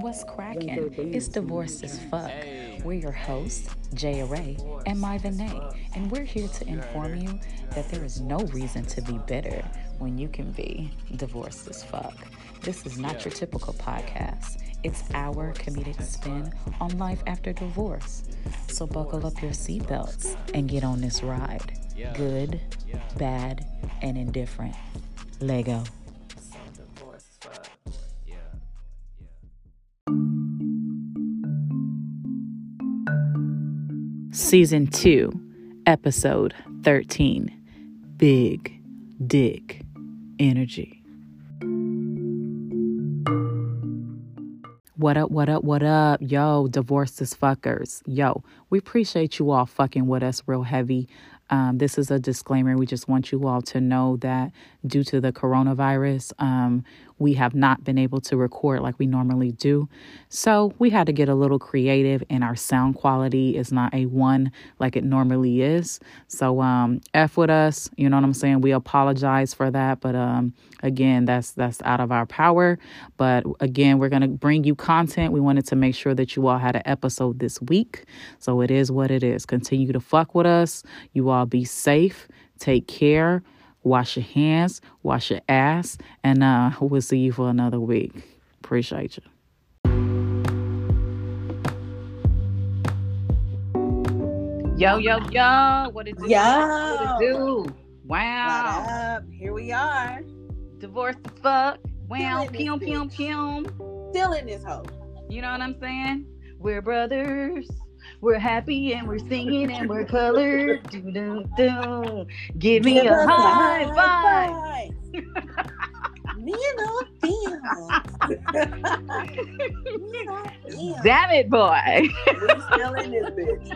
What's cracking? It's Divorced as Fuck. We're your hosts, Jay Array and Myvan and we're here to inform you that there is no reason to be bitter when you can be divorced as fuck. This is not your typical podcast. It's our comedic spin on life after divorce. So buckle up your seatbelts and get on this ride. Good, bad, and indifferent. Lego. Season 2, Episode 13 Big Dick Energy. What up, what up, what up? Yo, divorced as fuckers. Yo, we appreciate you all fucking with us real heavy. Um, this is a disclaimer. We just want you all to know that due to the coronavirus, um, we have not been able to record like we normally do. So we had to get a little creative, and our sound quality is not a one like it normally is. So um, f with us. You know what I'm saying? We apologize for that, but um, again, that's that's out of our power. But again, we're gonna bring you content. We wanted to make sure that you all had an episode this week. So it is what it is. Continue to fuck with us. You all be safe. Take care wash your hands, wash your ass, and uh, we'll see you for another week. Appreciate you. Yo, yo, yo, what it do? Yo. What it do? Wow. What up? Here we are. Divorced the fuck. Wow. Still in Pew, pew, pew. Still in this hole. You know what I'm saying? We're brothers. We're happy and we're singing and we're colored. Do, do, do. Give me Give a us high five. five. Me and all feels. Me and all feels. Damn it, boy. We still in this bitch.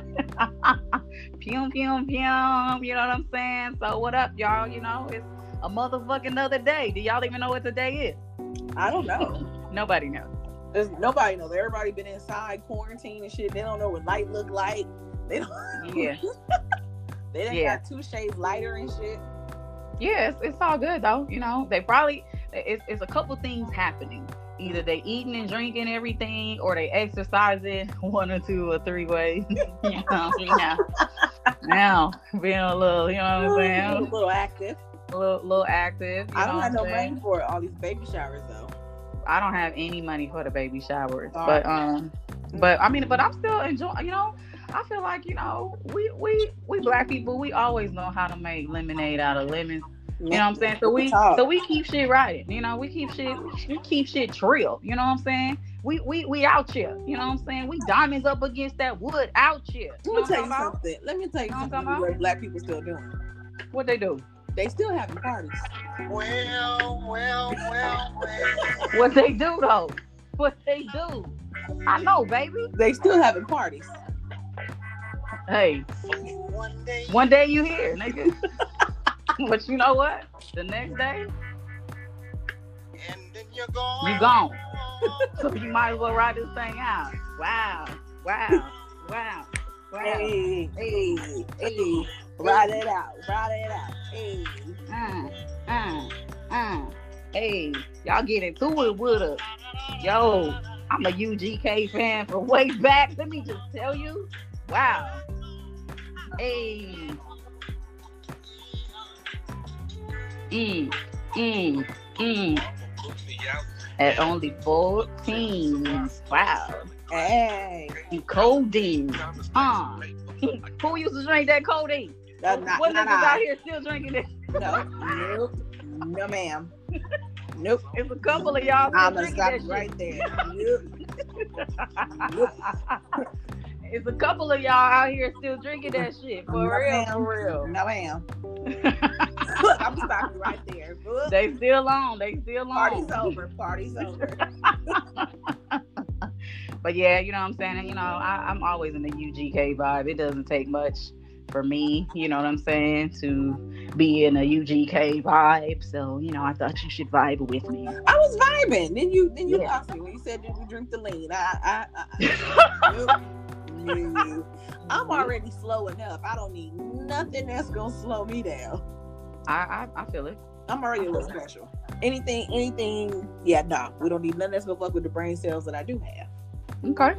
Pew, pew, pew. You know what I'm saying? So, what up, y'all? You know, it's a motherfucking other day. Do y'all even know what the day is? I don't know. Nobody knows. There's nobody knows. Everybody been inside quarantine and shit. They don't know what light look like. They don't. Yeah. they done Yeah. got two shades lighter and shit. Yeah, it's, it's all good though. You know, they probably it's, it's a couple things happening. Either they eating and drinking everything, or they exercising one or two or three ways. you know, know. Now being a little, you know what I'm saying, A little active. a little, little active. I don't have no money for all these baby showers though. I don't have any money for the baby showers, Sorry. but um, but I mean, but I'm still enjoying. You know, I feel like you know, we we we black people, we always know how to make lemonade out of lemons. You know what I'm saying? So we so we keep shit right. You know, we keep shit we keep shit trill. You know what I'm saying? We we we out here. You know what I'm saying? We diamonds up against that wood out here. You Let me tell you about? something. Let me tell you Know something. What black people still doing? What they do? They still having parties. Well, well, well, well. What they do though? What they do? I know, baby. They still having parties. Hey, One day, one day you here, nigga. but you know what? The next day, and then you're gone. You gone. so you might as well ride this thing out. Wow, wow, wow, wow. Hey, hey, hey. Ride it out. Ride it out. Hey. Uh, uh, uh. Hey, y'all get into it with us. Yo, I'm a UGK fan from way back. Let me just tell you. Wow. Hey. Mm, mm, mm. At only 14. Wow. Hey. And codeine. Huh. Who used to drink that codeine? No, not, what not out I. here still drinking it? No. Nope. No, ma'am. Nope. It's a couple of y'all still I'm gonna stop that you shit. right there. Nope. it's a couple of y'all out here still drinking that shit. For No, real, ma'am. for real. No, ma'am. I'm stopping right there. Look. they still on. They still on. Party's over. Party's over. But yeah, you know what I'm saying? You know, I, I'm always in the UGK vibe. It doesn't take much for me, you know what I'm saying, to be in a UGK vibe. So, you know, I thought you should vibe with me. I was vibing. Then you then you Yeah. lost me when you said did you drink the lean. I I, I. No. I'm already slow enough. I don't need nothing that's gonna slow me down. I, I, I feel it. I'm already a little special. Anything, anything, yeah, nah. We don't need nothing that's gonna fuck with the brain cells that I do have. Okay.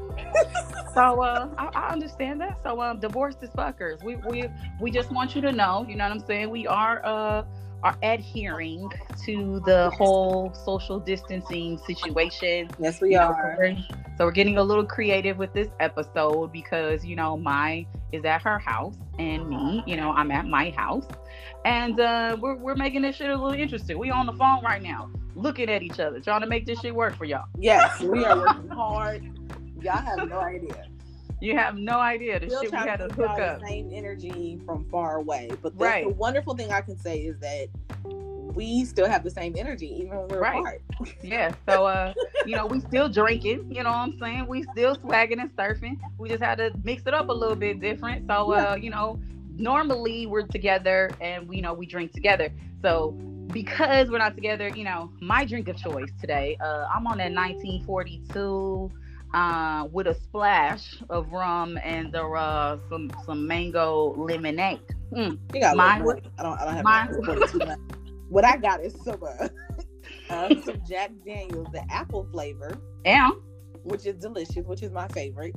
so uh, I, I understand that. So um, divorced is fuckers. We we we just want you to know. You know what I'm saying? We are uh are adhering to the whole social distancing situation. Yes, we You know, are. so we're- So we're getting a little creative with this episode because you know my is at her house and me, you know, I'm at my house, and uh, we're we're making this shit a little interesting. We on the phone right now, looking at each other, trying to make this shit work for y'all. Yes, we are working hard. Y'all have no idea. You have no idea the Still shit we had to to hook up. the same energy from far away. But the, Right. the wonderful thing I can say is that we still have the same energy even when we're Right. apart. Yeah. So uh, you know, we still drinking, you know what I'm saying? We still swagging and surfing. We just had to mix it up a little bit different. So uh, you know, normally we're together and we you know we drink together. So because we're not together, you know, my drink of choice today, uh, I'm on that 1942 uh, with a splash of rum and the, uh, some some mango lemonade. Mm. You got My- my, I don't I don't have my- my, 42. What I got is some uh, uh, some Jack Daniels, the apple flavor, Yeah. which is delicious, which is my favorite.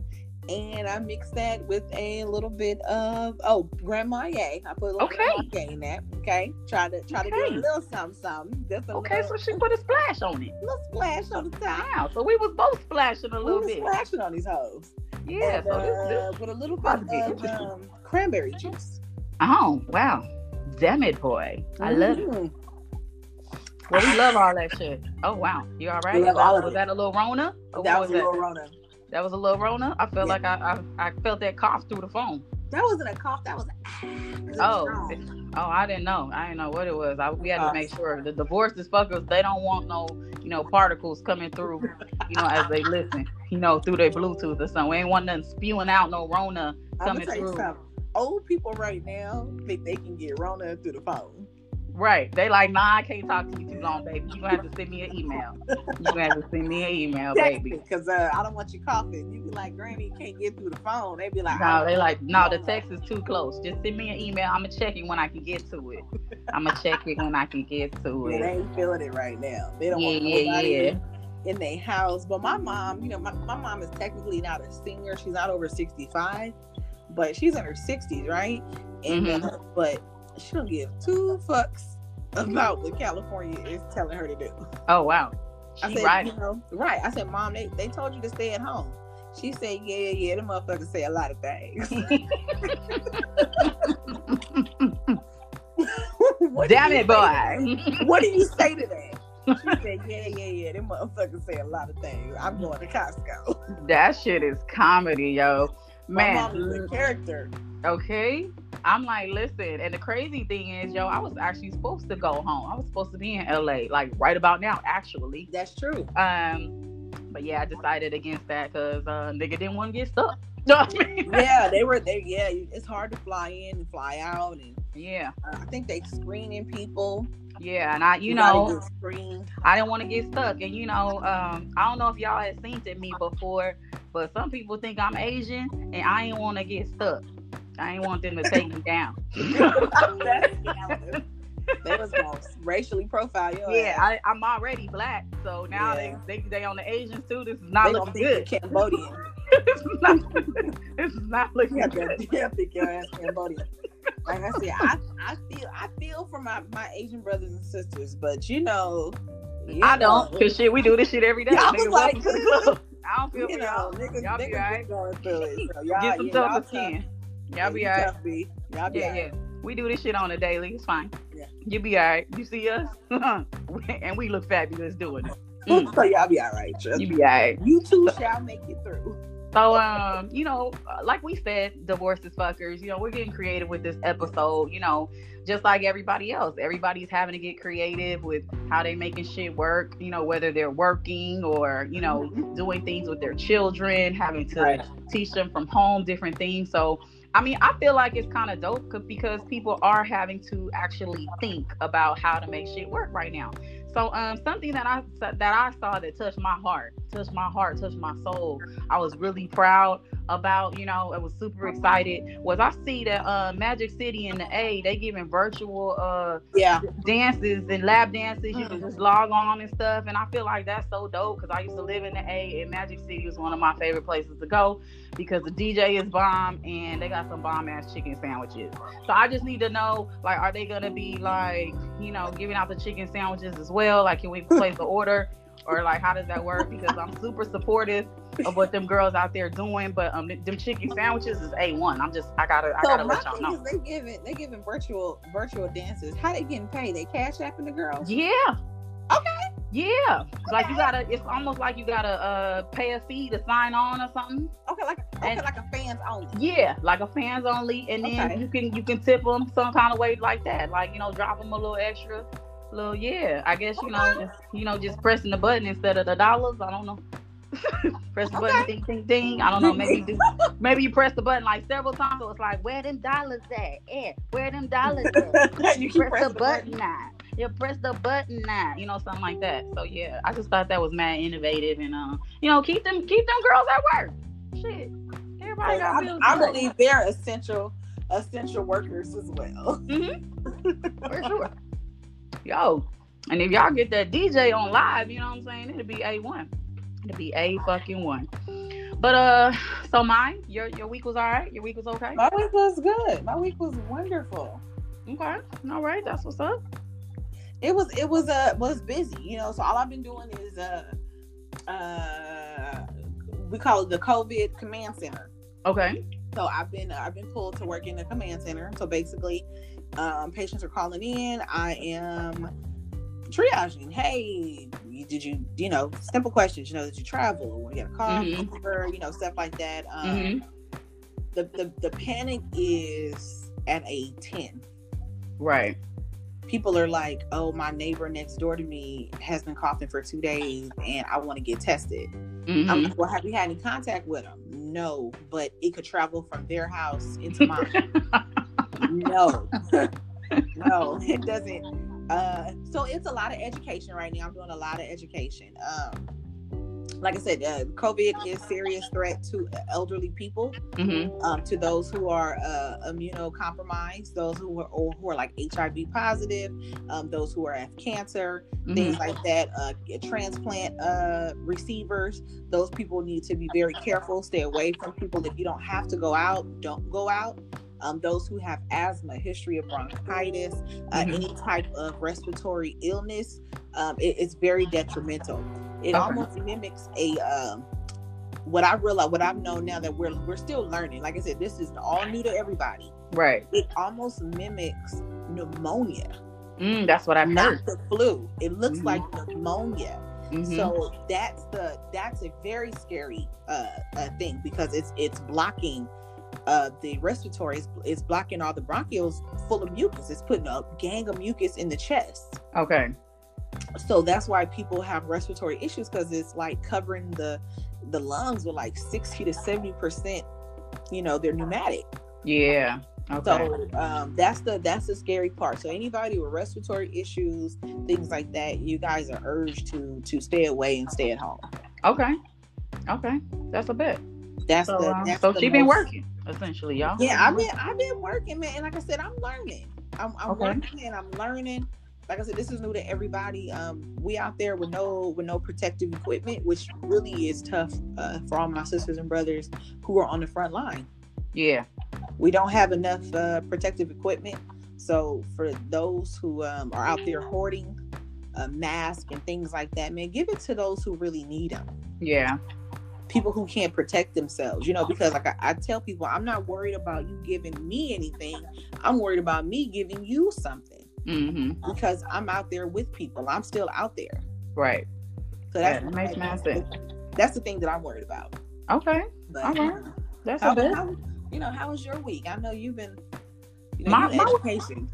And I mix that with a little bit of oh Grand Marnier. I put a little Okay. Marnier in that. Okay, try to try to do a little something, something. Just a Okay, little, so she put a splash on it. A little splash on the top. Wow. So we was both splashing a little was bit. splashing on these hoes. Yeah. And, So this, this uh, with a little bit of um, cranberry juice. Oh, wow. Damn it, boy. I love it. Mhm. Well, we love all that shit. Oh, wow. You all right? We love Was all of was that a little Rona? That what was a little Rona. That was a little Rona? I felt Yeah. like I, I I felt that cough through the phone. That wasn't a cough. That was. Oh, strong. oh, I didn't know. I didn't know what it was. I, we had to make sure the divorced fuckers they don't want no, you know, particles coming through, you know, as they listen, you know, through their Bluetooth or something. We ain't want nothing spewing out no Rona coming through. Old people right now think they can get Rona through the phone. Right. They like, nah, I can't talk to you too long, baby. You gonna have to send me an email. You gonna have to send me an email, baby. Because uh, I don't want you coughing. You be like, Granny, can't get through the phone. They be like, No, they "Oh, like, no, the text is too close. Just send me an email. I'm gonna check it when I can get to it. I'm gonna check it when I can get to Yeah, they ain't feeling it right now. They don't Yeah, want nobody yeah. in their house. But my mom, you know, my, my mom is technically not a senior. She's not over 65, but she's in her 60s, right? And Mm-hmm. uh, but she don't give two fucks about what California is telling her to do. Oh wow. I said, right. you know, right. I said, Mom, they, they told you to stay at home. She said, Yeah, yeah, yeah. Them motherfuckers say a lot of things. Damn it, say to that? boy. What do you say to that? She said, Yeah, yeah, yeah. Them motherfuckers say a lot of things. I'm going to Costco. that shit is comedy, yo. My mom is Man, a mm. character. Okay. I'm like, listen, and the crazy thing is, yo, I was actually supposed to go home. I was supposed to be in LA, like right about now, actually. That's true. Um, but yeah, I decided against that because uh, nigga didn't want to get stuck. Know I mean? Yeah, they were there. Yeah, it's hard to fly in and fly out. And yeah, uh, I think they screening people. yeah, and I, you gotta know. I didn't want to get stuck. And you know, um, I don't know if y'all had seen it me before, but some people think I'm Asian, and I ain't want to get stuck. I ain't want them to take me down. That's they was gonna racially profile your yeah. I, I'm already black, so now Yeah. they, they they on the Asians too. This is not they looking good. Cambodian. this is not, this is not looking You good. yeah, think your ass Cambodian. Like I said, I, I feel I feel for my, my Asian brothers and sisters, but you know, you I don't, cause shit, we do this shit every day. Yeah, I was Nigga, like, welcome to the. I don't feel you for know, y'all. niggas, Y'all be niggas alright. be going through it. So y'all, Get some yeah, y'all tougher tough. skin. Y'all be alright. tough, Y'all be Yeah, alright. yeah. We do this shit on a daily. It's fine. Yeah. You be alright. You see us, and we look fabulous doing it. Mm. So y'all be alright. Trust You be alright. You too shall make it through. So, um, you know, uh, like we said, divorced as fuckers. You know, we're getting creative with this episode. You know, just like everybody else, everybody's having to get creative with how they making shit work. You know, whether they're working or you know doing things with their children, having to Right. teach them from home different things. So, I mean, I feel like it's kind of dope because people are having to actually think about how to make shit work right now. So, um, something that I that I saw that touched my heart, touched my heart, touched my soul. I was really proud about, you know, I was super excited was I see that uh Magic City in the A, they giving virtual uh Yeah. dances and lab dances. You can Mm. just log on and stuff. And I feel like that's so dope because I used to live in the A and Magic City was one of my favorite places to go because the DJ is bomb and they got some bomb ass chicken sandwiches. So I just need to know, like, are they gonna be like, you know, giving out the chicken sandwiches as well? Like, can we place the order? Or like, how does that work? Because I'm super supportive of what them girls out there doing, but um, them chicken sandwiches is a one. I'm just, I gotta, I So gotta let y'all know. they giving they giving virtual virtual dances. How they getting paid? They cash apping the girls? Yeah. Okay. Yeah. Like you gotta it's almost like you gotta uh pay a fee to sign on or something. Okay, like okay, And- like a fans only. Yeah, like a fans only, and then Okay. you can you can tip them some kind of way like that, like you know, drop them a little extra, little yeah. I guess you know, Okay. just, you know, just pressing the button instead of the dollars. I don't know. press the button, ding, ding, ding. I don't know. Maybe you do. Maybe you press the button like several times, so it's like, where them dollars at? Yeah, where them dollars at? you press pressing the button now. You press the button now. You know, something like that. So yeah, I just thought that was mad innovative and uh, you know, keep them keep them girls at work. Shit. Everybody got bills. I, I believe they're essential essential workers as well. for sure. Yo, and if y'all get that DJ on live, you know what I'm saying? It'll be a one. It'll be a fucking one. But uh, so mine, your your week was all right. Your week was okay. My week was good. My week was wonderful. Okay, all right, that's what's up. It was it was uh was busy, you know. So all I've been doing is uh uh we call it the COVID command center. Okay. So I've been I've been pulled to work in the command center. So basically, um, patients are calling in. I am triaging. Hey, you- did you you know simple questions? You know, did you travel? You got a car, Mhm. fever, you know, stuff like that. Um, hmm the, the the panic is at a ten. Right. People are like, "Oh, my neighbor next door to me has been coughing for two days, and I want to get tested." Mhm. I'm like, "Well, have you had any contact with them?" No, but it could travel from their house into mine. No. No it doesn't. Uh so it's a lot of education right now. I'm doing a lot of education. Um like i said uh, covid is serious threat to elderly people hmm um, to those who are uh, immunocompromised those who are or who are like hiv positive um, those who are have cancer things like that uh, transplant uh, receivers. Those people need to be very careful. Stay away from people. If you don't have to go out don't go out um, those who have asthma history of bronchitis uh, Mhm. any type of respiratory illness um, it- it's very detrimental it Okay. almost mimics a um, what i realize what i've known now that we're we're still learning like i said this is all new to everybody Right. it almost mimics pneumonia Mm, that's what I've not heard. the flu. It looks Mhm. like pneumonia. Mhm. So that's the that's a very scary uh, uh thing because it's it's blocking uh the respiratory is, it's blocking all the bronchioles full of mucus. It's putting a gang of mucus in the chest. okay. So that's why people have respiratory issues because it's like covering the the lungs with like sixty to seventy percent. You know they're pneumatic. Yeah. Okay. So um, that's the that's the scary part. So anybody with respiratory issues, things like that, you guys are urged to to stay away and stay at home. okay. Okay. That's a bit. That's So, the um, that's so the she been working essentially, y'all. Yeah, I've been I've been working, man. And like I said, I'm learning. I'm, I'm Okay. working and I'm learning. Like I said, this is new to everybody. Um, we out there with no with no protective equipment, which really is tough uh, for all my sisters and brothers who are on the front line. Yeah. we don't have enough uh, protective equipment. So for those who um, are out there hoarding a mask and things like that, man, give it to those who really need them. Yeah. People who can't protect themselves, you know, because like I, I tell people, I'm not worried about you giving me anything. I'm worried about me giving you something Mm-hmm. because I'm out there with people. I'm still out there. Right. So that's that makes mad sense. That's the thing that I'm worried about. Okay. But All right. That's how, a bit. how, you know, how was your week? I know you've been, you know, My- you my- education.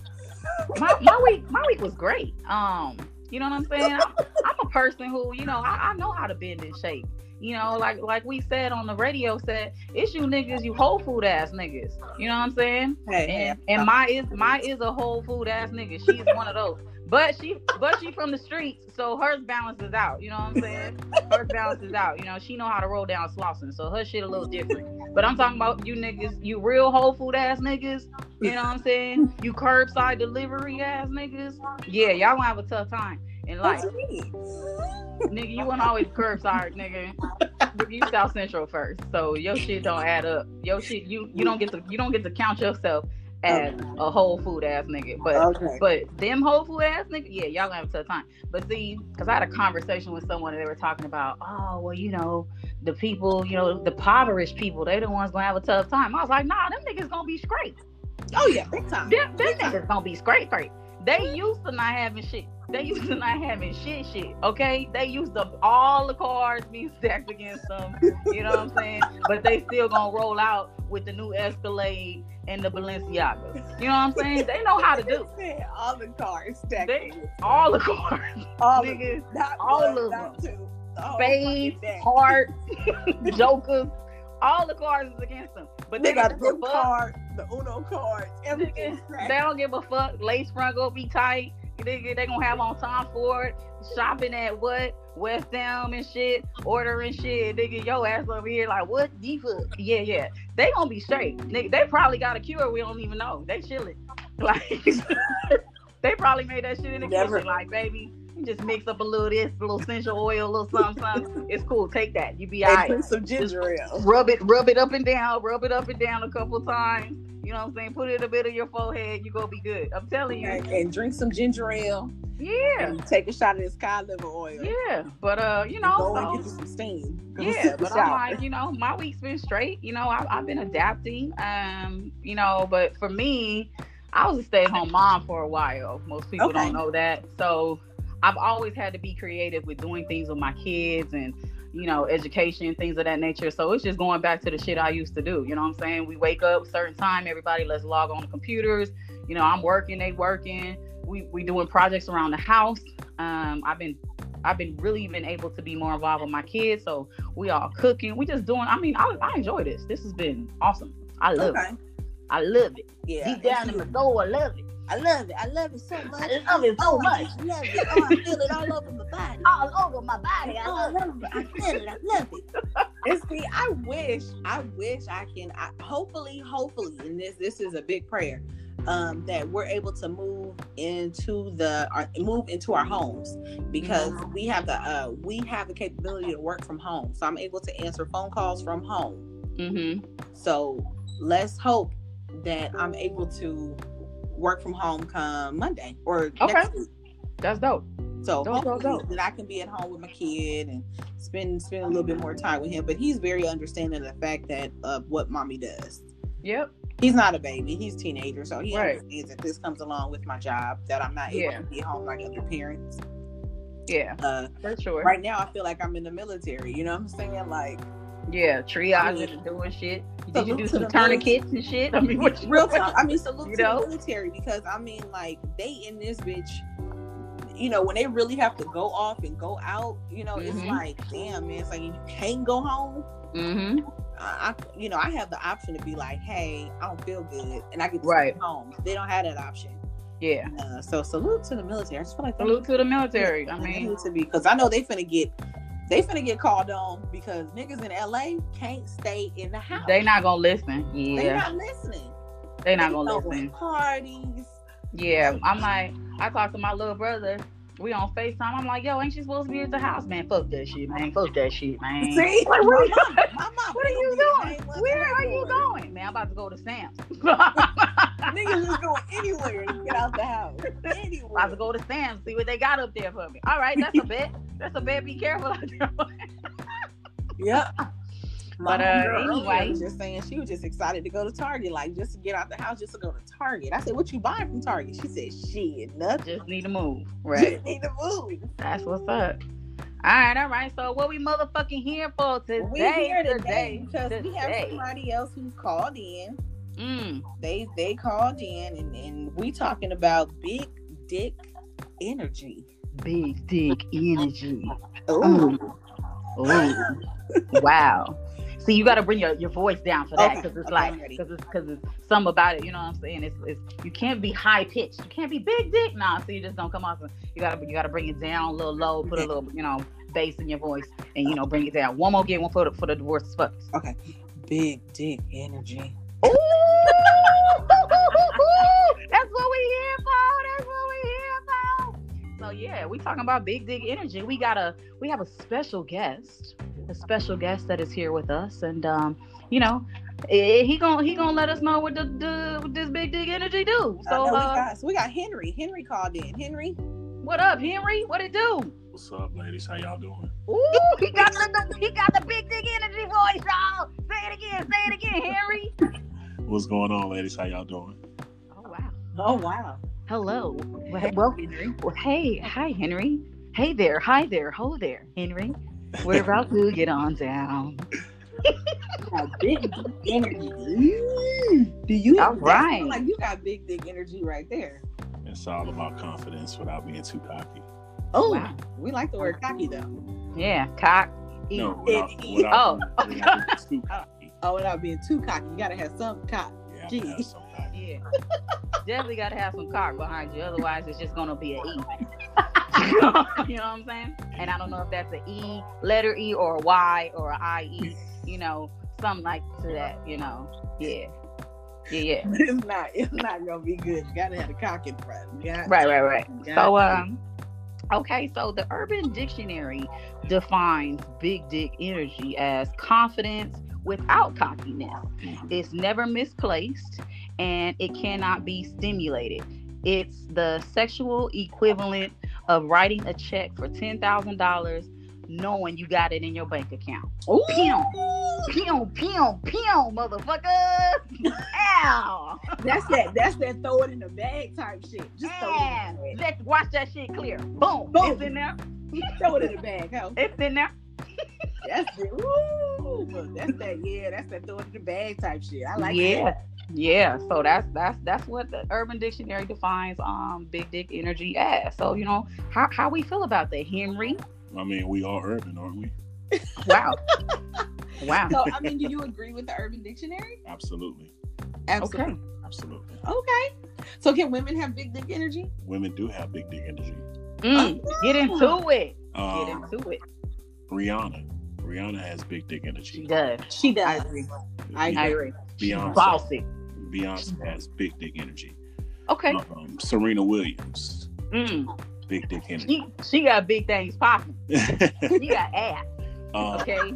my, my week my week was great. Um, you know what I'm saying? I'm, I'm a person who, you know, I, I know how to bend and shape. You know, like like we said on the radio said, it's you niggas, you whole food ass niggas. You know what I'm saying? Hey, And, and my is my is a whole food ass nigga. She's one of those. But she, but she from the streets, so hers balances out. You know what I'm saying? Hers balances out. You know, she know how to roll down Slauson, so her shit a little different. But I'm talking about you niggas, you real whole food ass niggas. You know what I'm saying? You curbside delivery ass niggas. Yeah, y'all gonna have a tough time in life. What you mean? nigga, you weren't always curbside, nigga. You South Central first, so your shit don't add up. Your shit, you you don't get to you don't get to count yourself as a whole food ass nigga. But Okay. but them whole food ass nigga, yeah, y'all gonna have a tough time. But see, because I had a conversation with someone and they were talking about, oh well, you know, the people, you know, the impoverished people, they the ones gonna have a tough time. I was like, nah, them niggas gonna be straight. Oh yeah, big time. Them, them niggas gonna be straight, straight. They used to not having shit. They used to not having shit, shit. Okay, they used to all the cards being stacked against them. You know what I'm saying? But they still gonna roll out with the new Escalade and the Balenciaga. You know what I'm saying? They know how to do All the cards stacked. They- all the cards, all of niggas. them. Not all one, of not two. The whole Spades, fucking heart, jokers, all the cards is against them. But They they got the card, the Uno cards, everything. They don't give a fuck. Lace front gonna be tight. They, they gonna have on Tom Ford shopping at what West Elm and shit, ordering shit. Nigga, yo ass over here like what the fuck? Yeah, yeah. They gonna be straight. Nigga, they probably got a cure. We don't even know. They chilling. Like they probably made that shit in the Never. kitchen. Like baby, you just mix up a little this, a little essential oil, a little something, something. It's cool. Take that. You be and alright put some ginger ale. rub it, rub it up and down, rub it up and down a couple times. You know what I'm saying? Put it in the middle of your forehead, you gonna be good. I'm telling you. And, and drink some ginger ale. Yeah. And take a shot of this cod liver oil. Yeah. But uh, you know, Go and so- get you some steam. Yeah, sit in the but I'm like, you know, my week's been straight. You know, I, I've been adapting. Um, you know, but for me, I was a stay-at-home mom for a while. Most people Okay. don't know that. So I've always had to be creative with doing things with my kids and you know, education, things of that nature. So it's just going back to the shit I used to do. You know what I'm saying? We wake up certain time, everybody let's log on the computers. You know, I'm working, they working. We we doing projects around the house. Um, I've been I've been really been able to be more involved with my kids. So we all cooking. We just doing. I mean, I, I enjoy this. This has been awesome. I love Okay. it. I love it. Yeah. Deep down in my soul, I love it. I love it. I love it so much. I love it so Oh, I much. just love it. Oh, I feel it all over my body. All over my body. I I love it. it. I feel it. I love it. And see, I wish, I wish I can. I, hopefully, hopefully, and this this is a big prayer, um, that we're able to move into the our, move into our homes because we have the uh, we have the capability to work from home. So I'm able to answer phone calls from home. Mm-hmm. So let's hope that I'm able to work from home come Monday or Okay. next week. That's dope. So Dope, dope, hopefully dope. that I can be at home with my kid and spend spend a little bit more time with him. But he's very understanding of the fact that of what mommy does. Yep. He's not a baby; he's a teenager, so he Right. understands that this comes along with my job that I'm not able Yeah. to be home like other parents. Yeah. Uh, For sure. right now, I feel like I'm in the military. You know what I'm saying? Like Yeah. Triage and doing shit. Did you do some tourniquets and shit? I mean, what you real talk. I mean, salute You to know? the military because I mean, like they in this bitch. You know, when they really have to go off and go out, you know, it's Mhm. like, damn, man, it's like you can't go home. Mm-hmm. I, you know, I have the option to be like, hey, I don't feel good, and I get to Right. stay home. They don't have that option. Yeah. Uh, so salute to the military. I just feel like Salute to the military. I mean, to be because I know they finna get they finna get called on because niggas in LA can't stay in the house. they not gonna listen. Yeah. They not listening. They not gonna listen. Parties. Yeah. I'm like, I talked to my little brother. We on FaceTime. I'm like, yo, ain't you supposed to be at the house, man? Fuck that shit, man. Fuck that shit, man. See, Like, where you- my mama, my mama, What are you gonna be the doing? Where are you going? Man, I'm about to go to Sam's. Niggas just going anywhere to get out the house. Anywhere. about to go to Sam's, see what they got up there for me. All right, that's a bet. That's a bet. Be careful out there. Yep. My But, uh, earlier anyway. was just saying she was just excited to go to Target, like just to get out the house, just to go to Target. I said, "What you buying from Target?" She said, "Shit, nothing. Just need to move. Right. Just need to move." That's what's up. All right, all right. So what we motherfucking here for today? we here today because we have somebody else who called in. Mm, They they called in, and, and we talking about big dick energy. big dick energy. Ooh. Ooh. Ooh. wow. See, you got to bring your, your voice down for that Okay, because it's okay, like because it's because it's something about it. You know what I'm saying? It's, it's you can't be high pitched. You can't be big dick. Nah, so you just don't come off. You gotta you gotta bring it down a little low. Put a little you know bass in your voice and you know bring it down. One more get One for the for the divorce fuckers. Okay. Big dick energy. So yeah, we talking about big dick energy. We got a we have a special guest, a special guest that is here with us, and um, you know, he gonna he gonna let us know what the, the what this big dick energy do. So, So we uh, got so we got Henry. Henry called in. Henry. what up, Henry? What it do? What's up, ladies? How y'all doing? Ooh, he got the he got the big dick energy voice, y'all. Say it again, say it again, Henry. What's going on, ladies? How y'all doing? Oh wow. Oh wow. Hello. Well, well, well, hey, hi, Henry. Hey there, hi there, ho there, Henry. We're about to get on down. Got big dick energy. Mm. Do you? All that right. sound Like you got big dick energy right there. It's all about confidence without being too cocky. Oh, Wow. we like the word cocky though. Yeah, cock. No, without, without, oh. without being too cocky. Oh, without being too cocky, you gotta have some cock. Yeah, I Gee. have some cocky. Yeah. Definitely got to have some cock behind you. Otherwise, it's just going to be an E. you know what I'm saying? And I don't know if that's an E, letter E, or a Y, or a IE, you know, something like to that, you know. Yeah. Yeah, yeah. It's not. It's not gonna be good. You gotta have the cock in front. Got- Right, right, right. So, um, okay, so the Urban Dictionary defines big dick energy as confidence without cockiness. Mhm. It's never misplaced and it cannot be stimulated. It's the sexual equivalent of writing a check for $10,000 knowing you got it in your bank account. Ooh. Pew, pew, pew, pew, motherfucker. Ow. That's that. That's that. Throw it in the bag type shit. Just throw it in the bag. let's watch that shit clear. Boom. Boom. It's in there. Throw it in the bag. Huh? It's in there. That's it. Ooh, that's that. Yeah, that's that. Throw it in the bag type shit. I like yeah. that. Yeah, so that's that's that's what the Urban Dictionary defines um big dick energy as. So you know how how we feel about that, Henry? I mean, we all urban, aren't we? Wow, wow. So, I mean, do you agree with the Urban Dictionary? Absolutely. Absolutely. Absolutely. Okay. So, can women have big dick energy? Women do have big dick energy. Mm, get into it. Get Um, into it. Rihanna. Rihanna has big dick energy. She does. She does. I agree. I I agree. agree. Beyonce. bossy. Beyonce has big dick energy. Okay. Um, Serena Williams, Mm. Big dick energy. She she got big things popping. She got ass. um, Okay.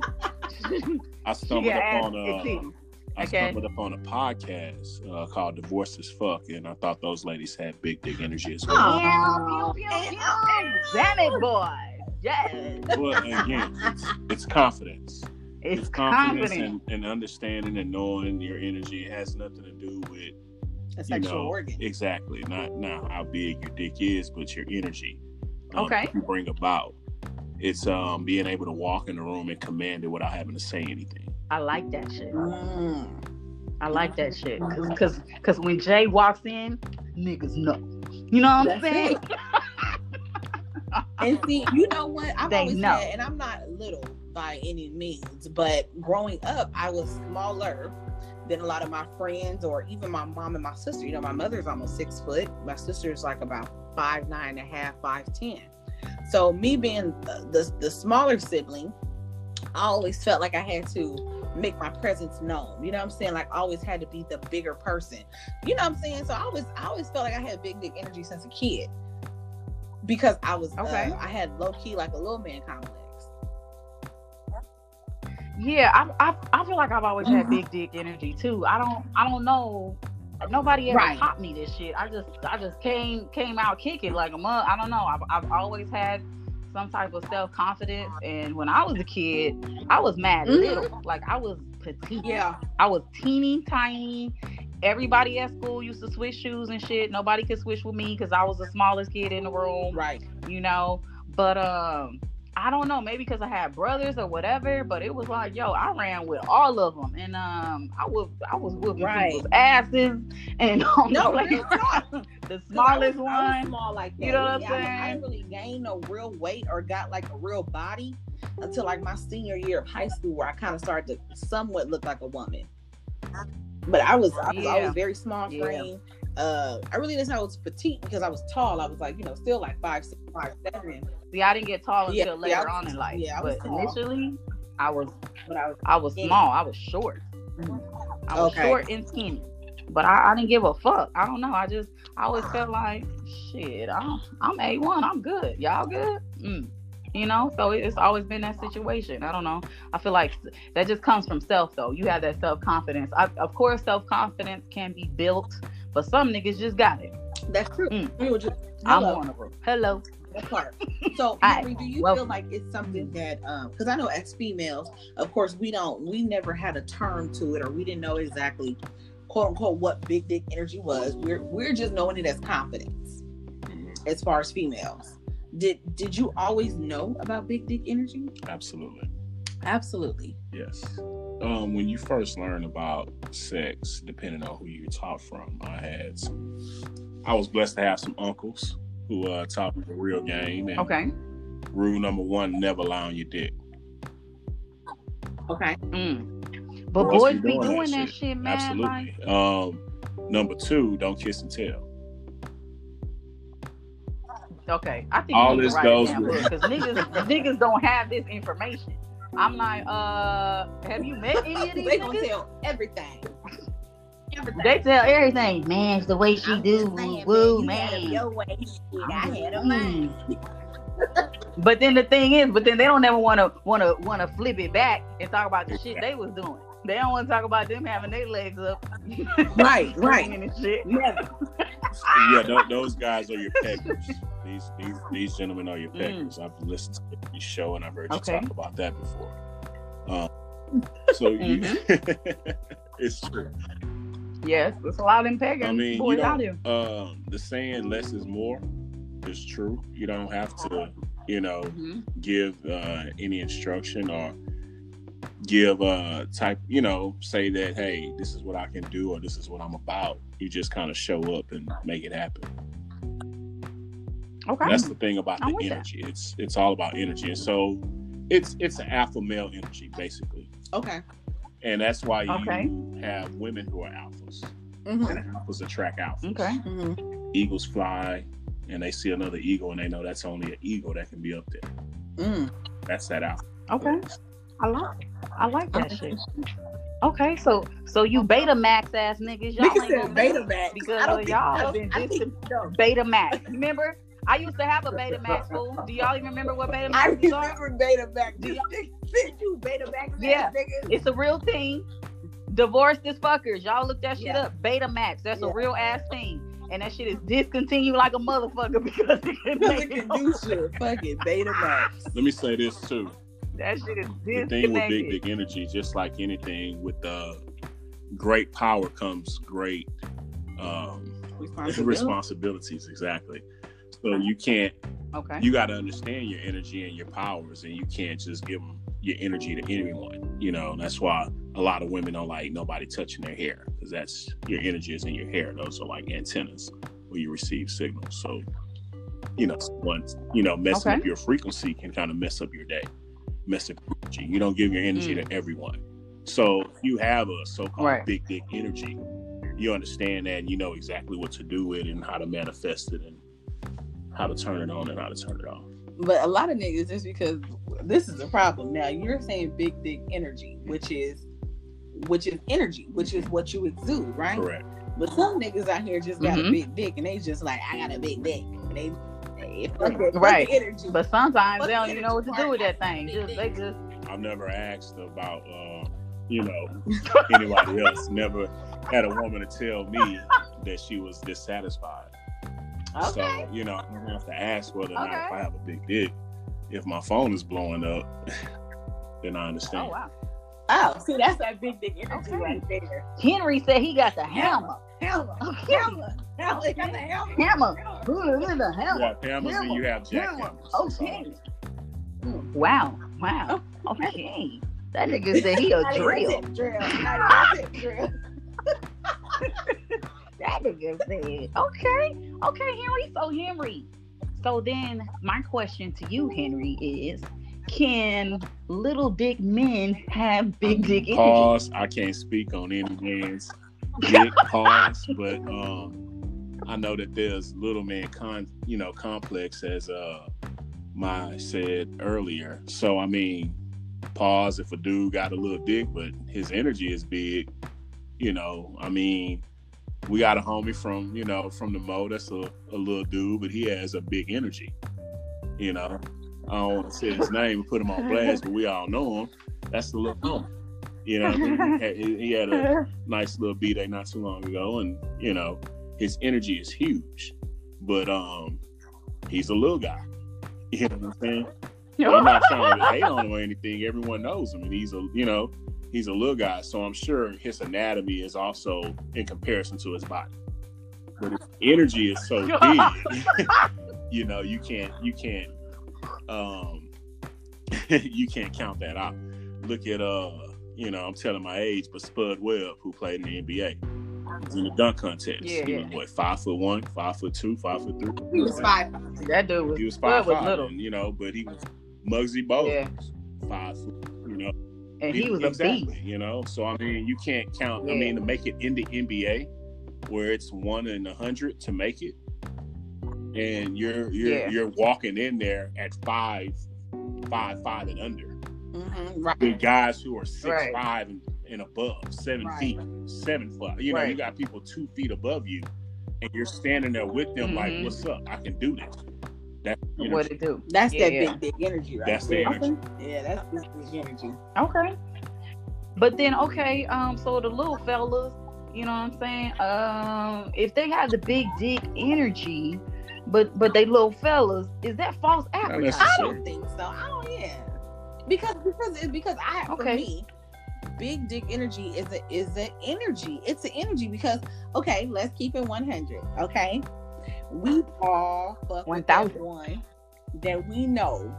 I stumbled upon a, Okay. stumbled upon a podcast uh, called "Divorced as Fuck," and I thought those ladies had big dick energy as well. Aw. Pew, pew, pew, pew. Damn it, boy. Yes. Well, again, it's, it's confidence. It's confidence confident. and, and understanding and knowing your energy. It has nothing to do with A you sexual know organ. exactly not not how big your dick is, but your energy. um, Okay. You bring about. It's um being able to walk in the room and command it without having to say anything. I like that shit. Mm. I like that shit. Cause, cause, cause when Jay walks in, niggas know. You know what I'm That's saying? And see, you know what? I've They always know. had, and I'm not little by any means, but growing up, I was smaller than a lot of my friends or even my mom and my sister. You know, my mother's almost six foot. My sister's like about five nine and a half, five ten. So me being the, the the smaller sibling, I always felt like I had to make my presence known. You know what I'm saying? Like I always had to be the bigger person. You know what I'm saying? So I always I always felt like I had big dick energy since a kid. Because I was Okay. uh, I had low key like a little man complex. Yeah, I, I, I feel like I've always had big dick energy too. I don't, I don't know. Nobody ever Right. taught me this shit. I just, I just came, came out kicking like a mug. I don't know. I've, I've always had some type of self confidence, and when I was a kid, I was mad Mhm. little. Like I was petite. Yeah. I was teeny tiny. Everybody at school used to switch shoes and shit. Nobody could switch with me because I was the smallest kid in the room, Right. you know. But um, I don't know, maybe because I had brothers or whatever, but it was like, yo, I ran with all of them, and um, I was I was whooping Right. people's asses, and No, like, the 'Cause I was- smallest I was one. small like that. You know what I'm Yeah, I- I, didn't really gain no real weight or got like a real body until like my senior year of high school, where I kind of started to somewhat look like a woman. But I was I was Yeah. always very small Yeah. Uh, I really didn't say I was petite because I was tall. I was like you know still like five six five seven. See, I didn't get tall Yeah, until later was- on in life. yeah, I was but tall. initially, I was But I was I was Skinny. small. I was short. I was Okay. short and skinny. But I, I didn't give a fuck. I don't know. I just I always felt like shit. I'm I'm a one. I'm good. Y'all good? Mm. You know. So it's always been that situation. I don't know. I feel like that just comes from self though. You have that self confidence. Of course, self confidence can be built, but some niggas just got it. that's true. Mm. We were just I'm hello. one of them. Hello. that part. So, Hi. Henry, do you Welcome. feel like it's something that, um, because I know as females, of course, we don't, we never had a term to it, or we didn't know exactly, quote unquote, what big dick energy was. We're we're just knowing it as confidence, as far as females. Did did you always know about big dick energy? Absolutely. Absolutely. Yes. Um, when you first learn about sex, depending on who you taught from, I had some. I was blessed to have some uncles who uh, taught me the real game. And Okay. rule number one: never lie on your dick. Okay. Mm. But boys be doing that doing that shit. shit, man. Like, Absolutely. Um, number two: don't kiss and tell. Okay, I think All this goes it down with- because niggas niggas don't have this information. I'm like, uh, have you met any of these they gonna niggas? tell everything. Everything. They tell everything. Man, it's the way she I'm do. just saying, Woo, you had 'em man. your way. Shit, I had 'em Mm. mine. But then the thing is, but then they don't ever want to want to want to flip it back and talk about the shit they was doing. They don't want to talk about them having their legs up. Right, right. Swinging and shit. Never. yeah, those guys are your peggers. These these these gentlemen are your Mm. I've listened to your show and I've heard you talk about that before. Um, so Mm-hmm. it's true. Yes, it's a lot them pagan I mean, boys you out here. um, the saying "less is more" is true. You don't have to, you know, Mhm. give uh, any instruction or give uh type, you know, say that hey, this is what I can do or this is what I'm about. You just kind of show up and make it happen. Okay. That's the thing about I'm the with that. energy. It's it's all about energy, and so it's it's an alpha male energy basically, Okay. and that's why you Okay. have women who are alphas. Mm-hmm. And alphas attract alphas. Okay. Mm-hmm. Eagles fly, and they see another eagle, and they know that's only an eagle that can be up there. Mm. That's that alpha. Okay. I like I like that shit. Okay, so so you beta max ass niggas, y'all Nigga ain't gonna said beta max. because I don't of y'all I have don't- been I distant- think- no. beta max. Remember? I used to have a beta max fool. Do y'all even remember what beta I max are? remember beta max. Do y'all- nigga you beta max. Yeah. Nigga. It's a real thing. Divorce as fuckers. Y'all look that shit Yeah. up. Beta max. That's Yeah. a real ass thing. And that shit is discontinued like a motherfucker because it can Nigga can do shit. Fucking beta max. Let me say this too. That shit is The thing with big big energy, just like anything, with the great power comes great um, Responsibility. responsibilities. Exactly. So you can't Okay. you got to understand your energy and your powers and you can't just give them your energy to anyone you know that's why a lot of women don't like nobody touching their hair because that's your energy is in your hair those are like antennas where you receive signals so you know once you know messing Okay. up your frequency can kind of mess up your day mess up your energy you don't give your energy Mm. to everyone so if you have a so-called Right. big dick energy you understand that and you know exactly what to do with it and how to manifest it and how to turn it on and how to turn it off But a lot of niggas just because this is a problem. Now you're saying big dick energy, which is which is energy, which is what you exude, right? correct But some niggas out here just got Mhm. a big dick and they just like, I got a big dick. And they, they fuck Right. energy. But sometimes Fuck they don't even know what to do with that thing. Just they just I've never asked about, uh, you know, anybody else. Never had a woman to tell me that she was dissatisfied. Okay. So, you know, I don't have to ask whether or not if I have a big dick. If my phone is blowing up, then I oh, understand. oh wow. Oh, see, that's that big dick energy Okay. right there. Henry said he got the hammer. Hammer. Okay. Hammer. Hammer. They got the hammer. Hammer. Who is the You hammer? have hammers and you have Hammer. jackhammers. Oh, that's all. Okay. Wow. Wow. Oh, okay. That nigga said he a drill. drill. Not even tip drill. That nigga said, okay, okay, Henry. So Henry, so then my question to you, Henry, is: Can little dick men have big dick energy? Pause. I can't speak on any man's dick. Pause. But um, I know that there's little man con, you know, complex as uh, my said earlier. So I mean, pause. If a dude got a little dick, but his energy is big, you know, I mean. We got a homie from, you know, from the Mo. That's a, a little dude, but he has a big energy. You know, I don't want to say his name and put him on blast, but we all know him. That's the little homie. You know, he had, he had a nice little B day not too long ago, and you know, his energy is huge, but um, he's a little guy. You know what I'm saying? I'm not trying to hate on him or anything. Everyone knows him, and he's a you know, he's a little guy. So I'm sure his anatomy is also in comparison to his body, but his energy is so big. you know, you can't you can't um you can't count that out. Look at uh, you know, I'm telling my age, but Spud Webb, who played in the NBA, was in the dunk contest. Yeah, he yeah. what five foot one, five foot two, five foot three. He was five. that dude was, He was Spud five was little. and, you know, but he was Muggsy Bogues, Yeah. five foot. And he was a exactly, beast. you know. So I mean, you can't count. I mean, to make it in the NBA, where it's one in a hundred to make it, and you're you're Yeah. you're walking in there at five, five, five and under. Mm-hmm. Right. The guys who are six Right. five and, and above, seven Right. feet, seven foot. You know, you got people two feet above you, and you're standing there with them like, Mhm. "What's up? I can do this." That you What it do? That's Yeah, that yeah. big dick energy, right? That's the there. energy. Yeah, that's big dick energy. Okay. But then okay, um, so the little fellas, you know what I'm saying? Um, if they have the big dick energy, but but they little fellas, is that false advertising? I don't think so. I don't. Yeah, because because it's because I for Okay. me, big dick energy is a is an energy. It's an energy because okay, let's keep it one hundred. Okay, we all fuck with that 1000. one that we know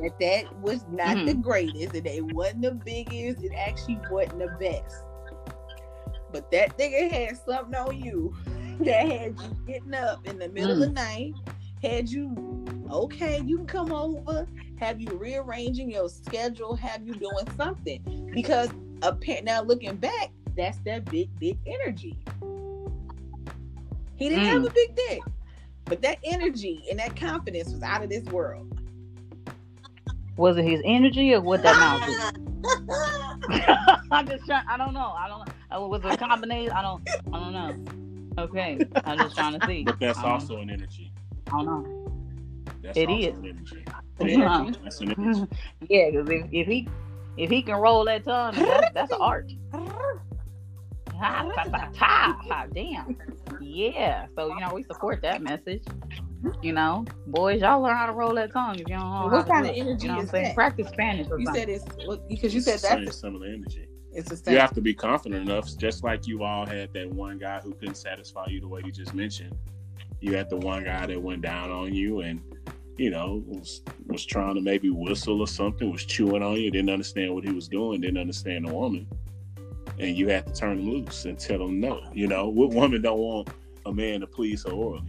that that was not Mm-hmm. the greatest and it wasn't the biggest. It actually wasn't the best. But that nigga had something on you that had you getting up in the middle of Mm. the night, had you okay, you can come over, have you rearranging your schedule, have you doing something. Because appa- now looking back, that's that big, big energy. He didn't have Mm. a big dick. But that energy and that confidence was out of this world. Was it his energy or what that mouth do? I'm just trying. I don't know. I don't know. Uh, Was it a combination? I don't. I don't know. Okay, I'm just trying to see. But that's I don't- also an energy. I don't know. That's It also is. an energy. Yeah. That's an energy. Yeah, because if, if he if he can roll that tongue, that's, that's an art. Damn. Yeah. So you know we support that message. You know, boys, y'all learn how to roll that tongue if you don't know What how kind do of energy You know what I'm is that? Practice Spanish or You something. said it's because you said the same that's similar energy. it's the same. You have to be confident enough, just like you all had that one guy who couldn't satisfy you the way you just mentioned. You had the one guy that went down on you and, you know, was, was trying to maybe whistle or something, was chewing on you, didn't understand what he was doing, didn't understand the woman. And you have to turn them loose and tell them no. You know, what woman don't want a man to please her orally?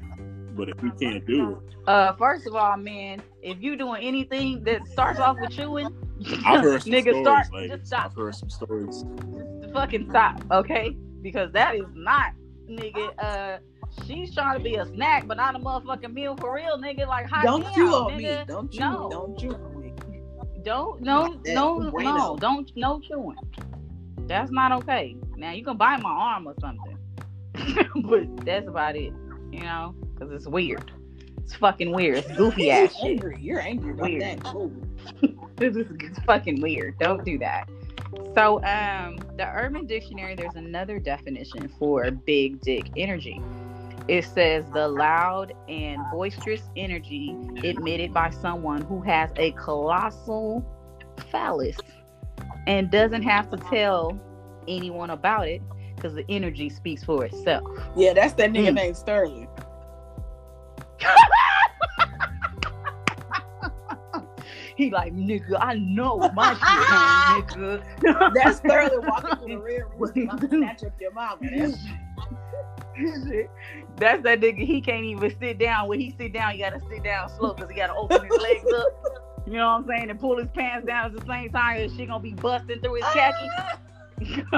But if you can't do it, Uh, first of all, man, if you doing anything that starts off with chewing, I've heard some nigga, stories, start ladies. just stop. I've heard some stories. Just fucking stop, okay? Because that is not, nigga. Uh, she's trying to be a snack, but not a motherfucking meal for real, nigga. Like, hot Don't damn, chew on nigga. me. Don't chew. No. Don't chew on me. Don't no Not that no no don't no chewing. That's not okay. Now you can bite my arm or something, but that's about it. You know, because it's weird. It's fucking weird. It's goofy ass shit. angry. You're angry about Weird. that. Oh. This is it's fucking weird. Don't do that. So, um, the Urban Dictionary, there's another definition for big dick energy. It says the loud and boisterous energy emitted by someone who has a colossal phallus and doesn't have to tell anyone about it because the energy speaks for itself. Yeah, that's that nigga Mm. named Sterling. he like, nigga, I know my shit, nigga. That's Sterling walking through the rear gonna snatch up your mama. That's That's that nigga. He can't even sit down. When he sit down, you gotta sit down slow because he gotta open his legs up. You know what I'm saying? And pull his pants down at the same time. And she gonna be busting through his khaki.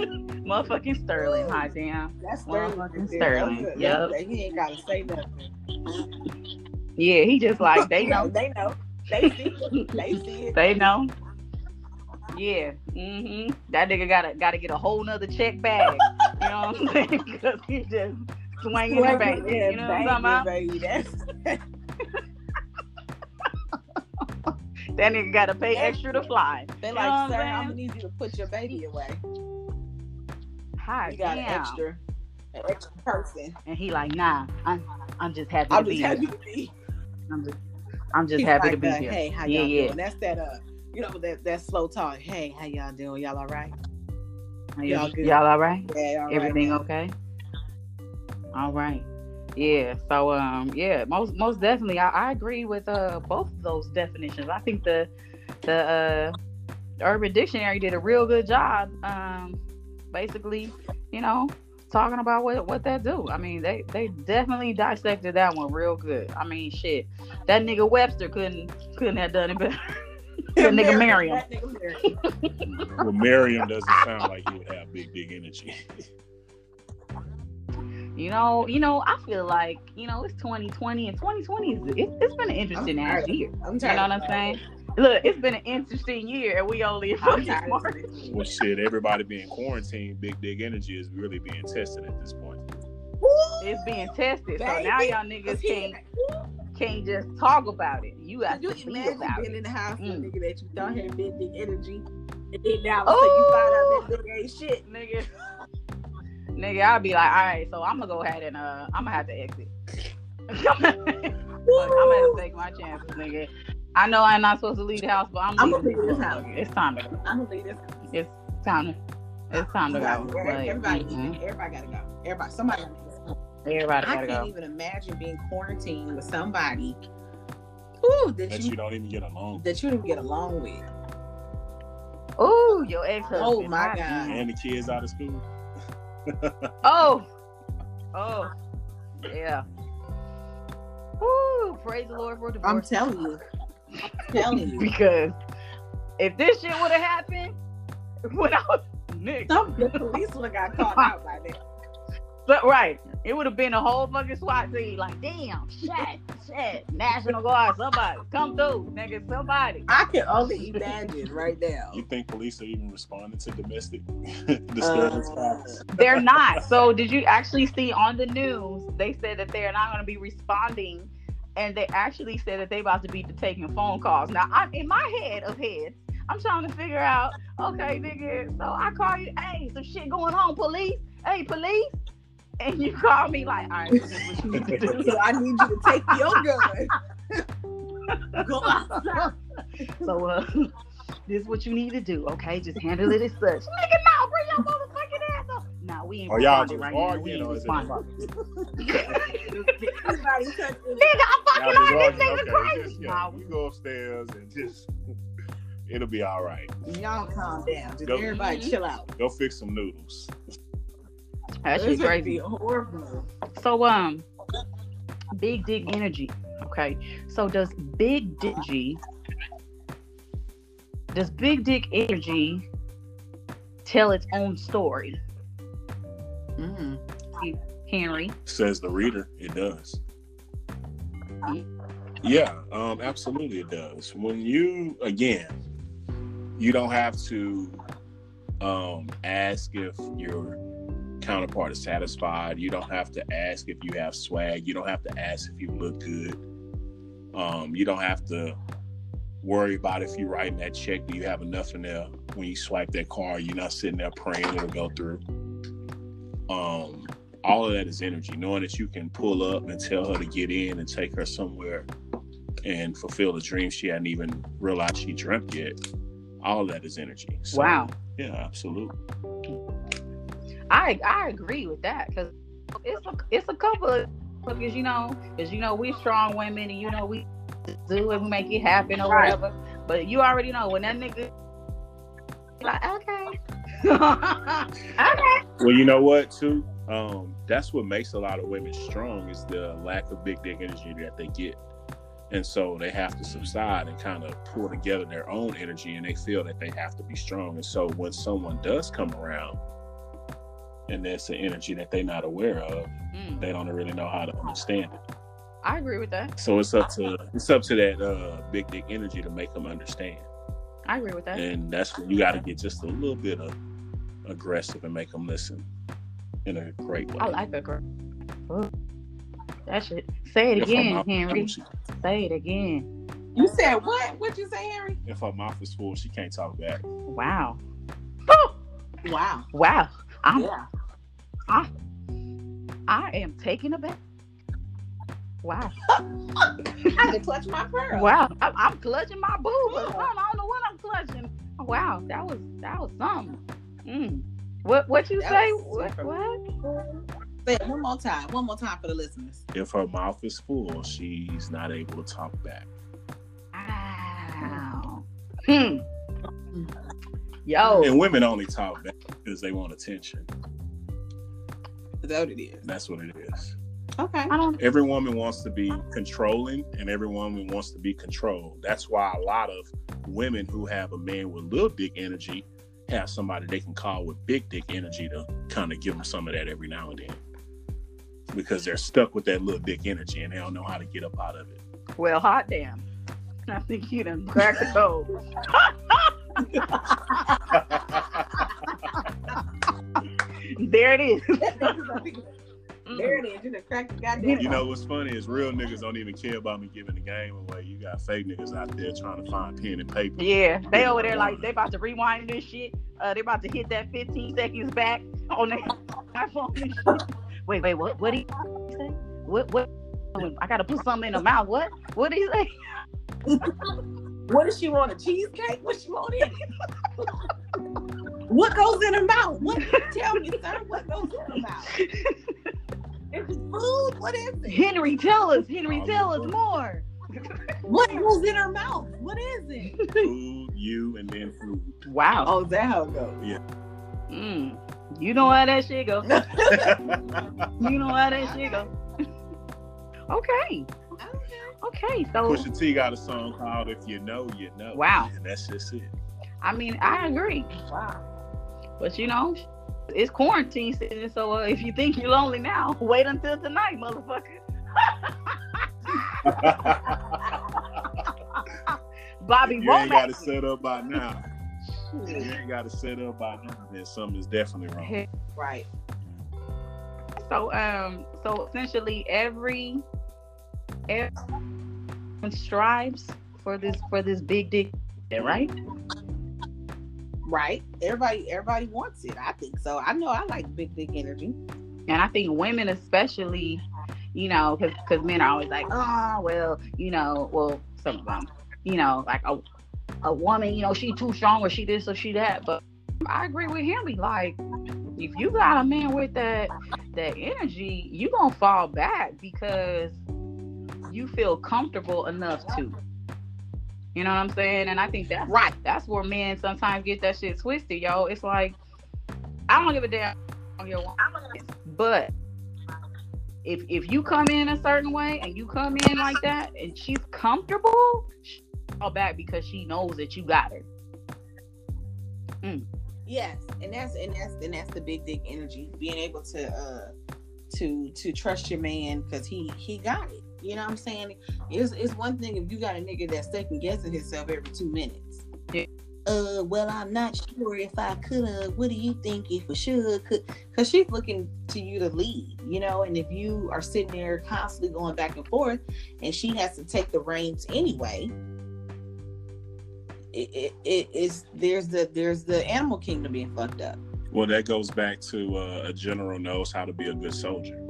Motherfucking Sterling, hot damn. that's Sterling. Motherfucking. Sterling, That's- yep. He ain't gotta say nothing. Yeah, he just like they know. They know. They see it. They see it. They know. Yeah. Mm-hmm. That nigga gotta gotta get a whole nother check bag. you know what I'm saying? Because he just swinging and banging. You know what I'm talking about? Baby. That's, That nigga gotta pay extra to fly. they like, what sir, I'm I'm gonna need you to put your baby away. Hi, You got an damn. extra, an extra person. And he like, nah, I'm I'm just happy I'm to just be happy here. to be. I'm just I'm just He's happy like to be the, here. Hey, how yeah, y'all yeah. doing? That's that uh, you know that that slow talk. Hey, how y'all doing? Y'all all right? Y'all, Y'all good? y'all all right? Yeah, all right. Everything okay? All right. Yeah. So um yeah, most most definitely I, I agree with uh both of those definitions. I think the the uh Urban Dictionary did a real good job um basically, you know, talking about what what that do. I mean, they they definitely dissected that one real good. I mean, shit. That nigga Webster couldn't couldn't have done it better. that nigga Merriam. That nigga Merriam. Well, Miriam doesn't sound like he would have big, big energy. You know, you know, I feel like, you know, it's 2020 and 2020 is it, it's been an interesting I'm ass tired. year. I'm You know what I'm saying? Look, it's been an interesting year and we only in I'm fucking. March. well, shit, everybody being quarantined, big, big energy is really being tested at this point. It's being tested. So Baby, now y'all niggas can't can't just talk about it. You have Could to be imagine about being it. in the house with a Mm. nigga that you thought had big, big energy, and then now all of you find out that nigga ain't shit? Nigga. Nigga, I'll be like, all right, so I'm gonna go ahead and uh I'm gonna have to exit. I'm gonna have to take my chances, nigga. I know I'm not supposed to leave the house, but I'm I'ma leave this motherfucker. house. It's time to go. I'm gonna leave this. It's time to it's time to go. Like, Everybody, mhm. everybody gotta go. Everybody, somebody. Gotta go. Everybody I can't go. even imagine being quarantined with somebody. Ooh, that, That you, you don't even get along. that you didn't get along with. Oh, your ex husband. Oh, my God. And the kids out of school. Oh, oh, yeah. Woo! Praise the Lord for the I'm telling you. I'm telling you. because if this shit would have happened when I was nigga, Some the police would have got caught out by that. but right, it would have been a whole fucking SWAT team. Like, damn, shit, shit, National Guard, somebody come through, nigga, somebody. I can only imagine right now. You think police are even responding to domestic disturbance Uh, calls? They're not. So, did you actually see on the news? They said that they're not going to be responding, and they actually said that they about to be taking phone calls. Now, I'm in my head of heads. I'm trying to figure out. Okay, nigga. So I call you. Hey, some shit going on. Police. Hey, police. And you call me like, all right, this is what you need to do. So I need you to take your gun. Go outside. So, uh, this is what you need to do. Okay, just handle it as such. Nigga, no, bring your motherfucking ass up. Nah, we ain't Or y'all responding just right now. We arguing, ain't or is it responding. Everybody touching Nigga, I'm fucking Y'all on this arguing, nigga okay, crazy. just, yeah, Nah, you go upstairs and just it'll be all right. Y'all calm down. Just Go- everybody Mhm. chill out. Go fix some noodles. That This shit crazy. be horrible. So um, big dick energy. Okay, so does big dick energy? Does big dick energy tell its own story, Mm. Henry? Says the reader, it does. Yeah, um, absolutely it does. When you again, you don't have to um ask if your counterpart is satisfied. You don't have to ask if you have swag. You don't have to ask if you look good. Um, you don't have to worry about if you're writing that check. Do you have enough in there when you swipe that card? You're not sitting there praying it'll go through. Um, all of that is energy. Knowing that you can pull up and tell her to get in and take her somewhere and fulfill a dream she hadn't even realized she dreamt yet. All of that is energy. So, Wow, Yeah, absolutely. I I agree with that because it's a it's a couple of because you know because you know we strong women and you know we do it, we make it happen or Right. whatever. But you already know when that nigga like, okay. okay. Well, you know what, too? Um, that's what makes a lot of women strong is the lack of big dick energy that they get. And so they have to subside and kind of pull together their own energy and they feel that they have to be strong. And so when someone does come around and there's an energy that they're not aware of, Mm, they don't really know how to understand it. I agree with that. So it's up to it's up to that uh, big dick energy to make them understand. I agree with that. And that's when you got to get just a little bit of aggressive and make them listen in a great way. I like that girl. Ooh. That shit. Say it If again, mouth Henry. full, she- Say it again. You said what? What'd you say, Henry? If her mouth is full, she can't talk back. Wow. Whew. Wow. Wow. I'm Yeah. I I am taken aback. Wow. I had to clutch my pearl. Wow. I, I'm clutching my boob or something. I don't know what I'm clutching. Wow. That was that was something. Mm. What what you That say? What what? Say it one more time. One more time for the listeners. If her mouth is full, she's not able to talk back. Wow. Hmm. Yo. And women only talk back because they want attention. Is that what it is? That's what it is. Okay. I don't Every woman wants to be controlling, and every woman wants to be controlled. That's why a lot of women who have a man with little dick energy have somebody they can call with big dick energy to kind of give them some of that every now and then. Because they're stuck with that little dick energy and they don't know how to get up out of it. well hot damn. I think you done cracked the code. there it is. there it is. You done cracked the goddamn. You know what's funny is real niggas don't even care about me giving the game away. You got fake niggas out there trying to find pen and paper. Yeah, they over there like they about to rewind this shit. Uh, they about to hit that 15 seconds back on their iPhone. Wait, wait, what? What did he say? What? What? I gotta put something in the mouth. What? What did he say? What does she want? A cheesecake? What she want in it? What goes in her mouth? What? Tell me, sir. What goes in her mouth? Is it food? What is it? Henry, tell us. Henry, tell us more. What goes in her mouth? What is it? Food, you, and then food. Wow. Oh, is that how it goes? Mm. You know how that shit go. You know how that shit go. okay. Okay. So Pusha T got a song called "If You Know, You Know." Wow. and that's just it. I mean, I agree. Wow. But you know, it's quarantine season, so uh, if you think you're lonely now, wait until tonight, motherfucker. Bobby you ain't got it set up by now. You ain't got it set up by now. Then something is definitely wrong. Right. So um, so essentially every everyone strives for this for this big dick, right? Right. Everybody. Everybody wants it. I think so. I know. I like big, big energy. And I think women, especially, you know, because men are always like, oh, well, you know, well, some of them, you know, like a, a woman, you know, she too strong or she this or she that. But I agree with Henry. Like, if you got a man with that that energy, you gonna fall back because you feel comfortable enough to. You know what I'm saying? And I think that's Right. that's where men sometimes get that shit twisted, yo. It's like I don't give a damn on your but if if you come in a certain way and you come in like that and she's comfortable, she'll back because she knows that you got her. Yes, and that's and that's and that's the big dick energy. Being able to uh to to trust your man because he he got it. You know what I'm saying? It's it's one thing if you got a nigga that's second guessing himself every two minutes. Yeah. Uh, well, I'm not sure if I could. Uh, what do you think if I should? Could because she's looking to you to lead, you know. And if you are sitting there constantly going back and forth, and she has to take the reins anyway, it, it, it is there's the there's the animal kingdom being fucked up. Well, that goes back to uh, a general knows how to be a good soldier.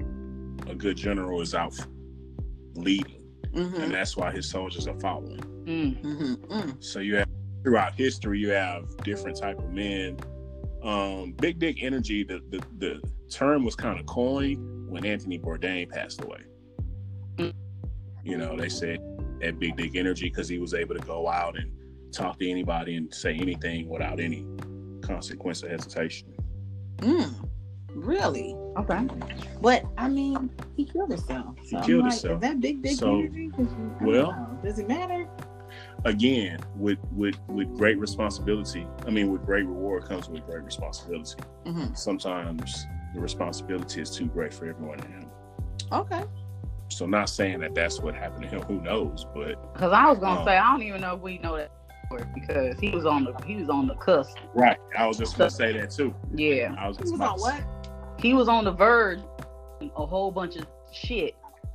A good general is out leading, Mm-hmm. and that's why his soldiers are following. Mm. Mm-hmm. Mm. So you have throughout history, you have different type of men. Um, big dick energy. The the, the term was kind of coined when Anthony Bourdain passed away. You know, they said that big dick energy because he was able to go out and talk to anybody and say anything without any consequence or hesitation. Mm, really? Okay. But I mean, he killed himself. He So I'm killed like, himself. Is that big, big So, energy? 'Cause you- I don't well- know. does it matter? Again, with with with great responsibility, I mean, with great reward comes with great responsibility. hmm Sometimes the responsibility is too great for everyone to handle. Okay. So, not saying that that's what happened to him. Who knows? But Because I was gonna Oh. say I don't even know if we know that because he was on the he was on the cusp. right, I was just gonna say that too. Yeah. I was He was on what? He was on the verge of a whole bunch of shit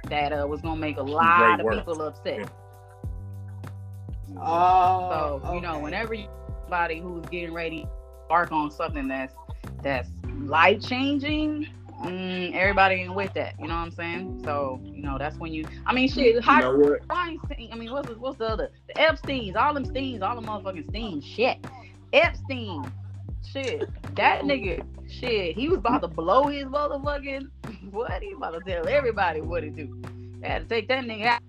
that uh, was gonna make a lot of work. people upset. Yeah. Oh. So you know, whenever you somebody who's getting ready to embark on something that's that's life changing, mm, everybody ain't with that. You know what I'm saying? So you know, that's when you. I mean, shit. You High know what? Weinstein. I mean, what's the, what's the other? The Epstein's, all them Steens, all them motherfucking Steens. Shit, Epstein. Shit, that nigga. Shit, he was about to blow his motherfucking. What? He about to tell everybody what to do. They had to take that nigga out.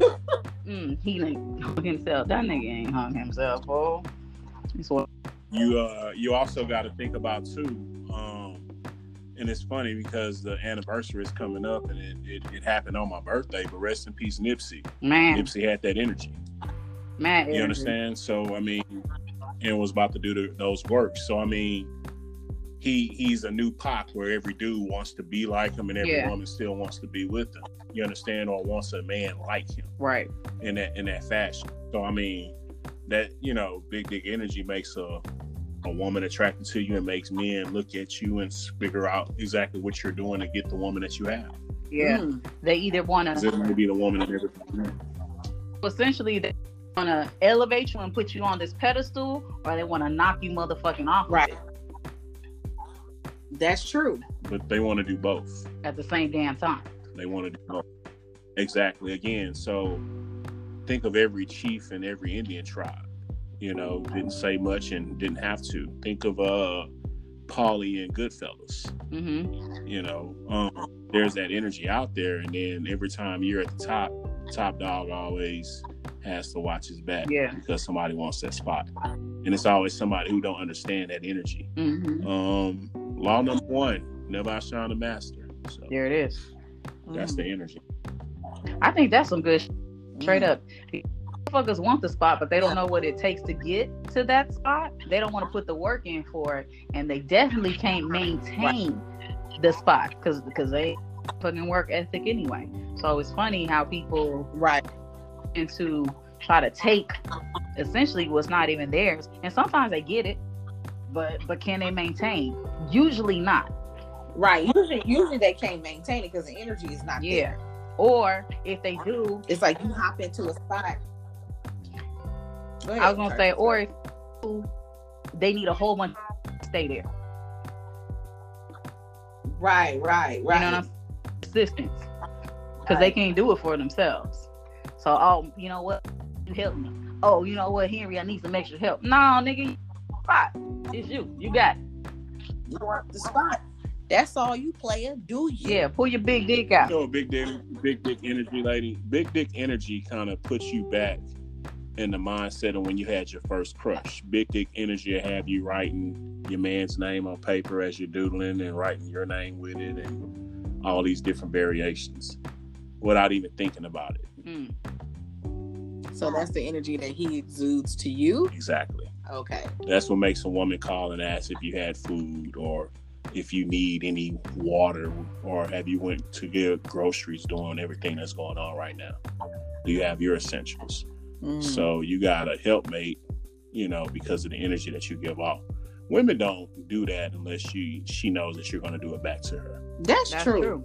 mm, he ain't hung himself. That nigga ain't hung himself, oh. What. you uh you also got to think about too um and it's funny because the anniversary is coming up and it, it, it happened on my birthday but rest in peace nipsey Man, nipsey had that energy man. you energy. understand so i mean and was about to do the, those works so i mean he he's a new Pac where every dude wants to be like him and every Yeah. woman still wants to be with him you understand or wants a man like him Right. in that in that fashion. So I mean, that you know, big dick energy makes a a woman attracted to you and makes men look at you and figure out exactly what you're doing to get the woman that you have. Yeah. Mm. They either want to, it may be the woman that never essentially, they want to elevate you and put you on this pedestal, or they want to knock you motherfucking off Right. That's true. but they want to do both. at the same damn time. They want to do both. Exactly. Again, so think of every chief in every Indian tribe. You know, didn't say much and didn't have to. Think of uh Paulie and Goodfellas. Mm-hmm. you know um, there's that energy out there and then every time you're at the top top dog always has to watch his back Yeah. because somebody wants that spot and it's always somebody who don't understand that energy Mm-hmm. um law number one never outshine the master so There it is. that's Mm. the energy I think that's some good sh- straight Mm. up. Motherfuckers want the spot, but they don't know what it takes to get to that spot. They don't want to put the work in for it, and they definitely can't maintain the spot because because they fucking work ethic anyway. So it's funny how people Right. Into try to take essentially what's not even theirs, and sometimes they get it, but but can they maintain? Usually not. Right. Usually, usually they can't maintain it because the energy is not Yeah. there. Or if they do, It's like you hop into a spot. Go I was gonna Kurt. say, or if they need a whole bunch to stay there. right, right, right. You know what I'm? Assistance. Because they can't do it for themselves. So, oh, you know what? You help me. Oh, you know what, Henry, I need some extra help. No, nigga, spot. It's you. You got it. You want the spot. That's all you player. Do you? Yeah, pull your big dick out. you know big dick big dick energy lady big dick energy kind of puts you back in the mindset of when you had your first crush big dick energy will have you writing your man's name on paper as you're doodling and writing your name with it and all these different variations without even thinking about it Mm. So that's the energy that he exudes to you. exactly Okay. that's what makes a woman call and ask if you had food or if you need any water or have you went to get groceries doing everything that's going on right now do you have your essentials Mm. So you got a helpmate, you know, because of the energy that you give off. Women don't do that unless she she knows that you're going to do it back to her. That's, That's true. true.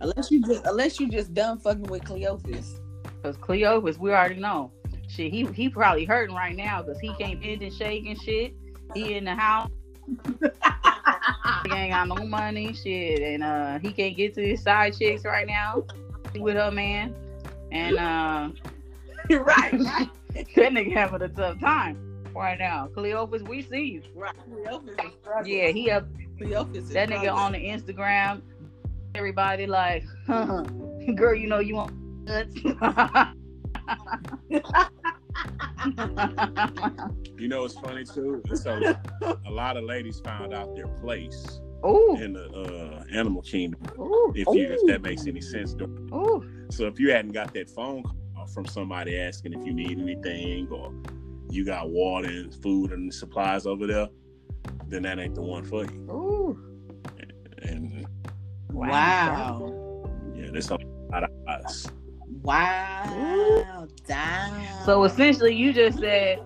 Unless you just unless you just done fucking with Cleophas. Because Cleophas, we already know. Shit, he he probably hurting right now because he came in and shake and shit. He in the house. he ain't got no money, shit, and uh he can't get to his side chicks right now with her man. And uh right. that nigga having a tough time right now. Cleophas, we see you. Right. Cleophas is struggling. Yeah, he up Cleophas is that nigga on the Instagram. Everybody like, huh, girl, you know you want nuts. You know, it's funny too. So a lot of ladies found out their place Ooh, in the uh, animal kingdom. ooh, If you, if that makes any sense. ooh. So if you hadn't got that phone call from somebody asking if you need anything or you got water and food and supplies over there, then that ain't the one for you. Ooh. And Wow. yeah, there's a lot of us. Wow. Damn. So essentially, you just said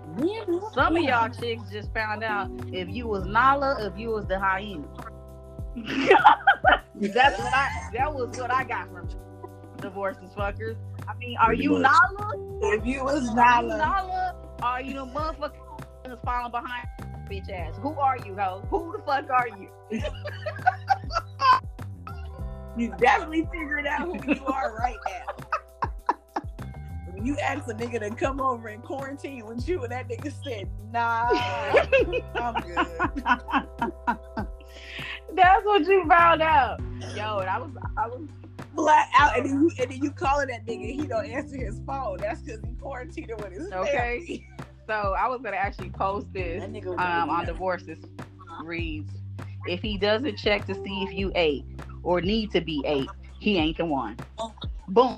some of y'all chicks just found out if you was Nala, if you was the hyena. That's what I. That was what I got from divorces fuckers. I mean, are Pretty you much. Nala? if you was Are you Nala, Nala? Are you the motherfucker that's falling behind bitch ass? Who are you, ho? Who the fuck are you? you definitely figured out who you are right now. When you ask a nigga to come over and quarantine with you, and that nigga said, "Nah, I'm good." That's what you found out. Yo, and I was, I was. Flat out, and then you and then you calling that nigga, he don't answer his phone. That's because he quarantined with his Okay. family. So I was gonna actually post this That nigga was um, on like, divorces reads if he doesn't check to see if you ate or need to be ate he ain't the one boom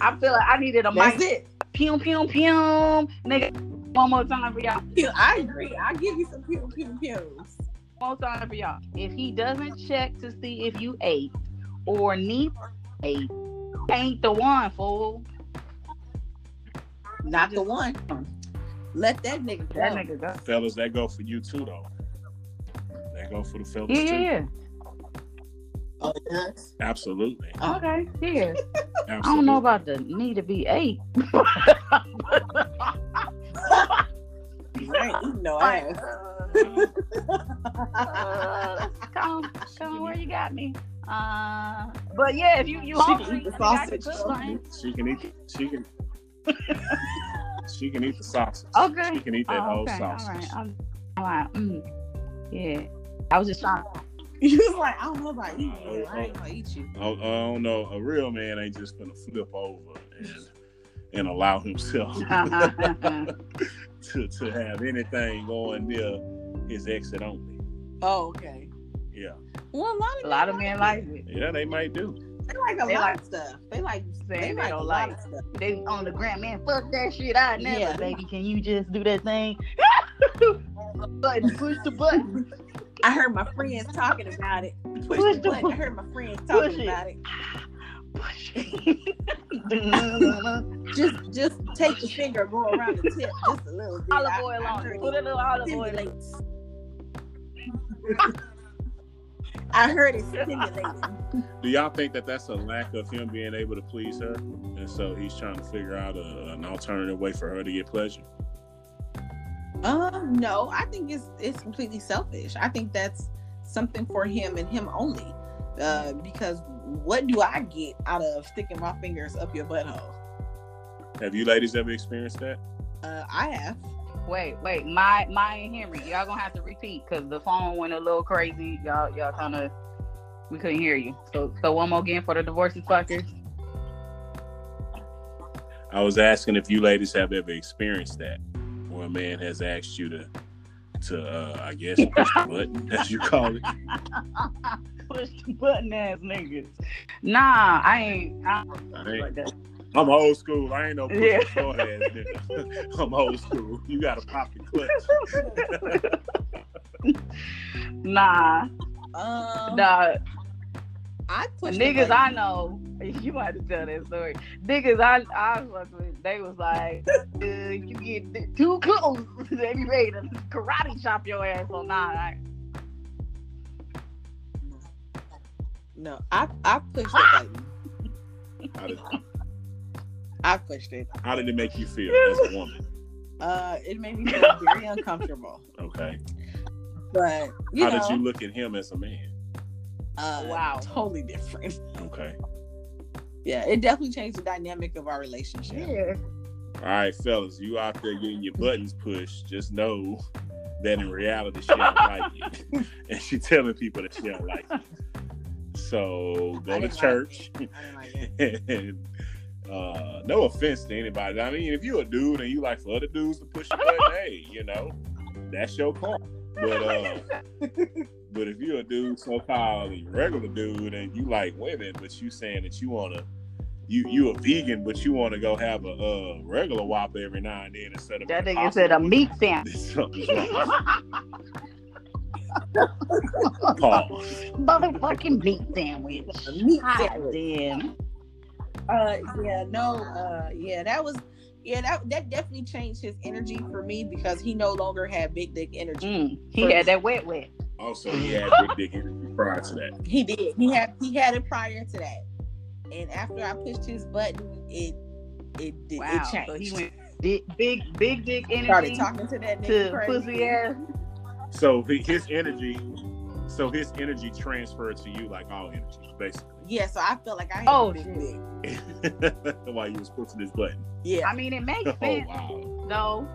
i feel like i needed a mic. That's mic it. pew pew pew nigga one more time for y'all Pew, I agree. I give you some pew pew pews. one more time for y'all if he doesn't check to see if you ate or need to ate ain't the one fool Not the one. Let that nigga go. that nigga go Fellas, that go for you too though. That go for the fellas yeah too. yeah yeah Oh, it does. Absolutely. okay yeah Absolutely. I don't know about the need to be eight. You ain't eating no Like, ass. uh, come, come where you got me. Uh, but yeah, if you you She can eat the sausage, good though. one. She can eat. She can. she can eat the sausage. Okay. She can eat that Oh, whole okay, all sausage. right. I'm, all right. Mm. Yeah, I was just trying. You was like, I don't know about you. Oh, man. I ain't gonna eat you. I, I don't know. A real man ain't just gonna flip over and and allow himself to, to have anything going near his exit only. Oh, okay. Yeah. Well, a lot of A lot of men like it. Yeah, they might do. They like a They lot like- of stuff. They like Saying they they like don't lot like. of stuff. They on the gram, man. Fuck that shit. I never, Yeah. baby. Can you just do that thing? button, push the button. I heard my friends talking about it. Push, Push the the button. I heard my friends talking it. about it. Push. Just just take the finger, go around the tip just a little bit. olive oil I on it. Put a little olive oil. in I heard it stimulating. Do y'all think that that's a lack of him being able to please her, and so he's trying to figure out a, an alternative way for her to get pleasure? Um, no, I think it's it's completely selfish. I think that's something for him and him only. Uh, because what do I get out of sticking my fingers up your butthole? Have you ladies ever experienced that? Uh, I have. Wait, wait, my my and Henry, y'all gonna have to repeat because the phone went a little crazy. Y'all, y'all kind of, we couldn't hear you. So, so one more again for the divorces fuckers. I was asking if you ladies have ever experienced that, where a man has asked you to, to uh, I guess push the button, as you call it. Push the button ass niggas. Nah, I ain't. I I ain't- like that. I'm old school. I ain't no push Yeah. the button ass nigga. I'm old school. You gotta pop the clutch. Nah, Um, nah. I pushed niggas the I know, you might have to tell that story. Niggas I I fuck with, they was like, uh, you get too close, they be ready to karate chop your ass. So nah, I, No, I I pushed the button. How did, I pushed it. how did it make you feel as a woman? Uh, it made me feel very uncomfortable. Okay. But you how know, did you look at him as a man? Uh, Wow. totally different. Okay. Yeah, it definitely changed the dynamic of our relationship. yeah. All right, fellas, you out there getting your buttons pushed. Just know that in reality she don't like you, and she telling people that she don't like you. So go to didn't like church like and Uh, no offense to anybody. I mean, if you're a dude and you like for other dudes to push your button, hey, you know, that's your call. But uh, but if you're a dude, so called regular dude, and you like women, but you saying that you wanna you you a vegan, but you want to go have a uh, regular Whopper every now and then instead of That an nigga said a meat sandwich. Pause. Motherfucking meat sandwich. A meat sandwich. damn. Uh, yeah, no, uh, yeah, that was, yeah, that that definitely changed his energy for me because he no longer had big dick energy. Mm, he had that wet wet. Also, he mm-hmm. had big dick energy prior to that. He did. He had he had it prior to that, and after I pushed his button, it it did Wow. it changed. So he went big, big, big dick started energy talking to that nigga to crazy. pussy ass. So he- his energy, so his energy transferred to you like all energy, basically. Yeah, so I felt like I had Oh, a big dick. While you was pushing this button. Yeah, I mean, it makes Oh sense wow! though,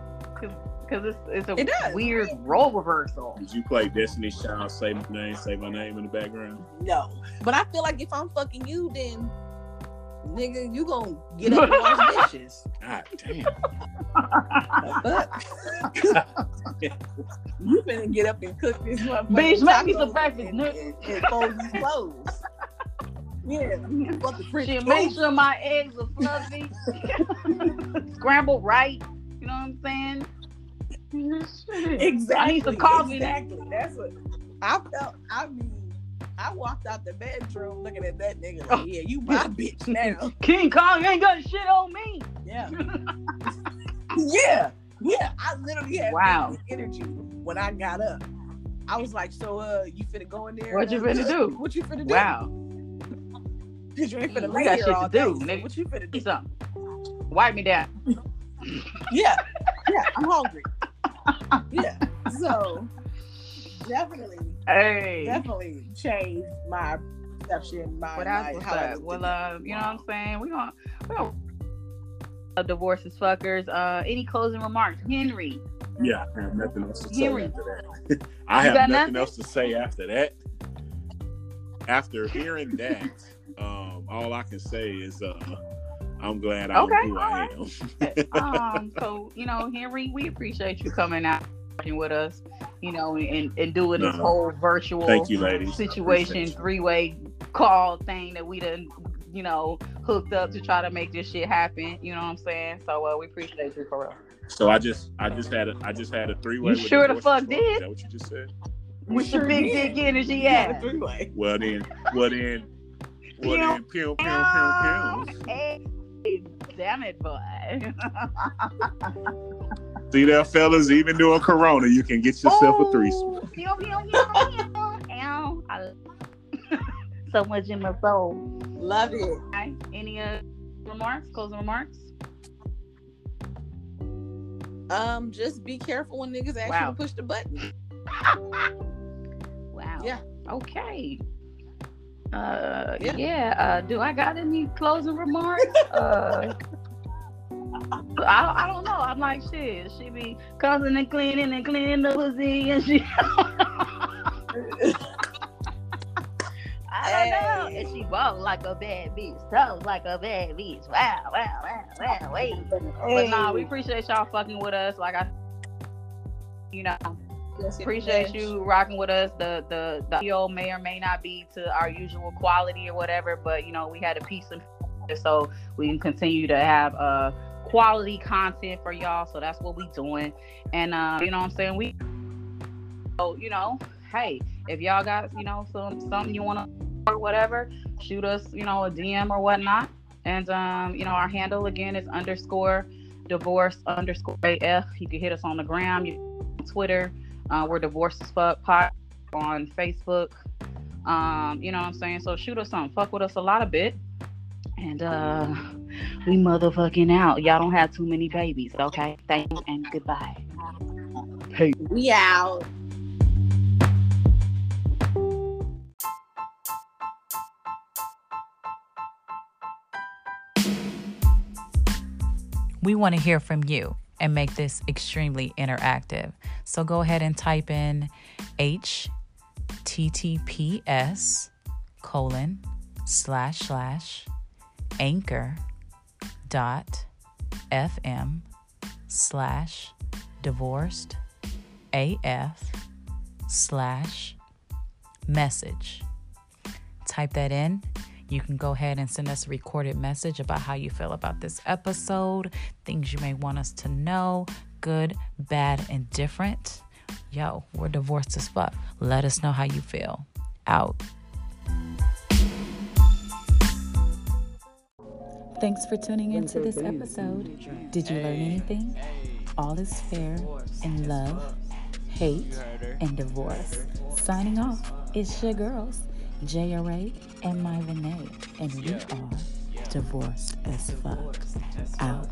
because it's it's a It does. weird role reversal. Did you play Destiny's Child? Say my name, say my name in the background. no, but I feel like if I'm fucking you, then nigga, you gonna get up and wash dishes. God damn! The fuck? you finna get up and cook this motherfucker. Bitch, make me some breakfast, and, nigga. and, and fold these clothes. Yeah, you fucking French Shit, toast. make sure my eggs are fluffy, scrambled right. You know what I'm saying? Exactly. I need some coffee. Exactly. That's what I felt. I mean, I walked out the bedroom looking at that nigga like, yeah, you my bitch now. King Kong ain't got shit on me. Yeah. yeah. Yeah. I literally had Wow. energy when I got up. I was like, so uh you finna go in there? What you finna do? What you finna do? Wow. Cause you ain't finna lay got here shit all to do, day. Nigga. What you finna Do do? something. Wipe me down. Yeah. Yeah. I'm hungry. yeah. So definitely, Hey. definitely changed my perception, my, But my that's how I up. looked Well, at uh, you know what I'm saying? We gonna we gonna uh, divorces fuckers. Uh, any closing remarks, Henry? Yeah, I have nothing else to say Henry. after that. I have got nothing nothing? else to say after that. After hearing that, um, all I can say is uh, I'm glad I'm Okay, who I am. um, so you know, Henry, we appreciate you coming out talking with us. You know, and, and doing this No. whole virtual Thank you, ladies. situation three way call thing that we done you know hooked up to try to make this shit happen. You know what I'm saying? So uh, we appreciate you for real. So I just, I just had a, I just had a three way. You sure the fuck did? Is that what you just said? With Sure the big did. dick energy, You yeah. three-way. Well then, well then, well then, pew pew pew pew. Hey, damn it, boy. See there, fellas. Even doing Corona, you can get yourself a threesome. Ooh, pew, so much in my soul. Love it. Okay. Any uh, remarks? Closing remarks? Um, just be careful when niggas actually Wow. push the button. Wow. Yeah. Okay. Uh, yeah. Yeah. Uh, do I got any closing remarks? uh, I, I don't know. I'm like shit. She be cussing and cleaning and cleaning the pussy and she. I don't know. Hey. And she walk like a bad bitch, talk like a bad bitch. Wow, wow, wow, wow, wait. But nah, we appreciate y'all fucking with us. Like I, you know, Yes, appreciate you rocking with us. The the the audio may or may not be to our usual quality or whatever, but you know we had a piece of so we can continue to have uh quality content for y'all. So that's what we doing, and uh, you know what I'm saying we. So you know, hey, if y'all got you know some something you want to or whatever, shoot us you know a DM or whatnot, and um you know our handle again is underscore divorce underscore af. You can hit us on the gram, you Twitter. Uh, we're divorce as fuck pot on Facebook. Um, you know what I'm saying? So shoot us something. Fuck with us a lot of bit. And uh we motherfucking out. Y'all don't have too many babies, okay? Thank you and goodbye. Hey. We out. We want to hear from you and make this extremely interactive. So go ahead and type in https colon slash slash anchor dot fm slash divorced af slash message. Type that in. You can go ahead and send us a recorded message about how you feel about this episode, things you may want us to know, good, bad, and different. Yo, we're divorced as fuck. Let us know how you feel. Out. Thanks for tuning into this episode. Did you learn anything? All is fair in love, hate, and divorce. Signing off, it's your girls, JRA and my Renee, and we are divorced as fuck. Out.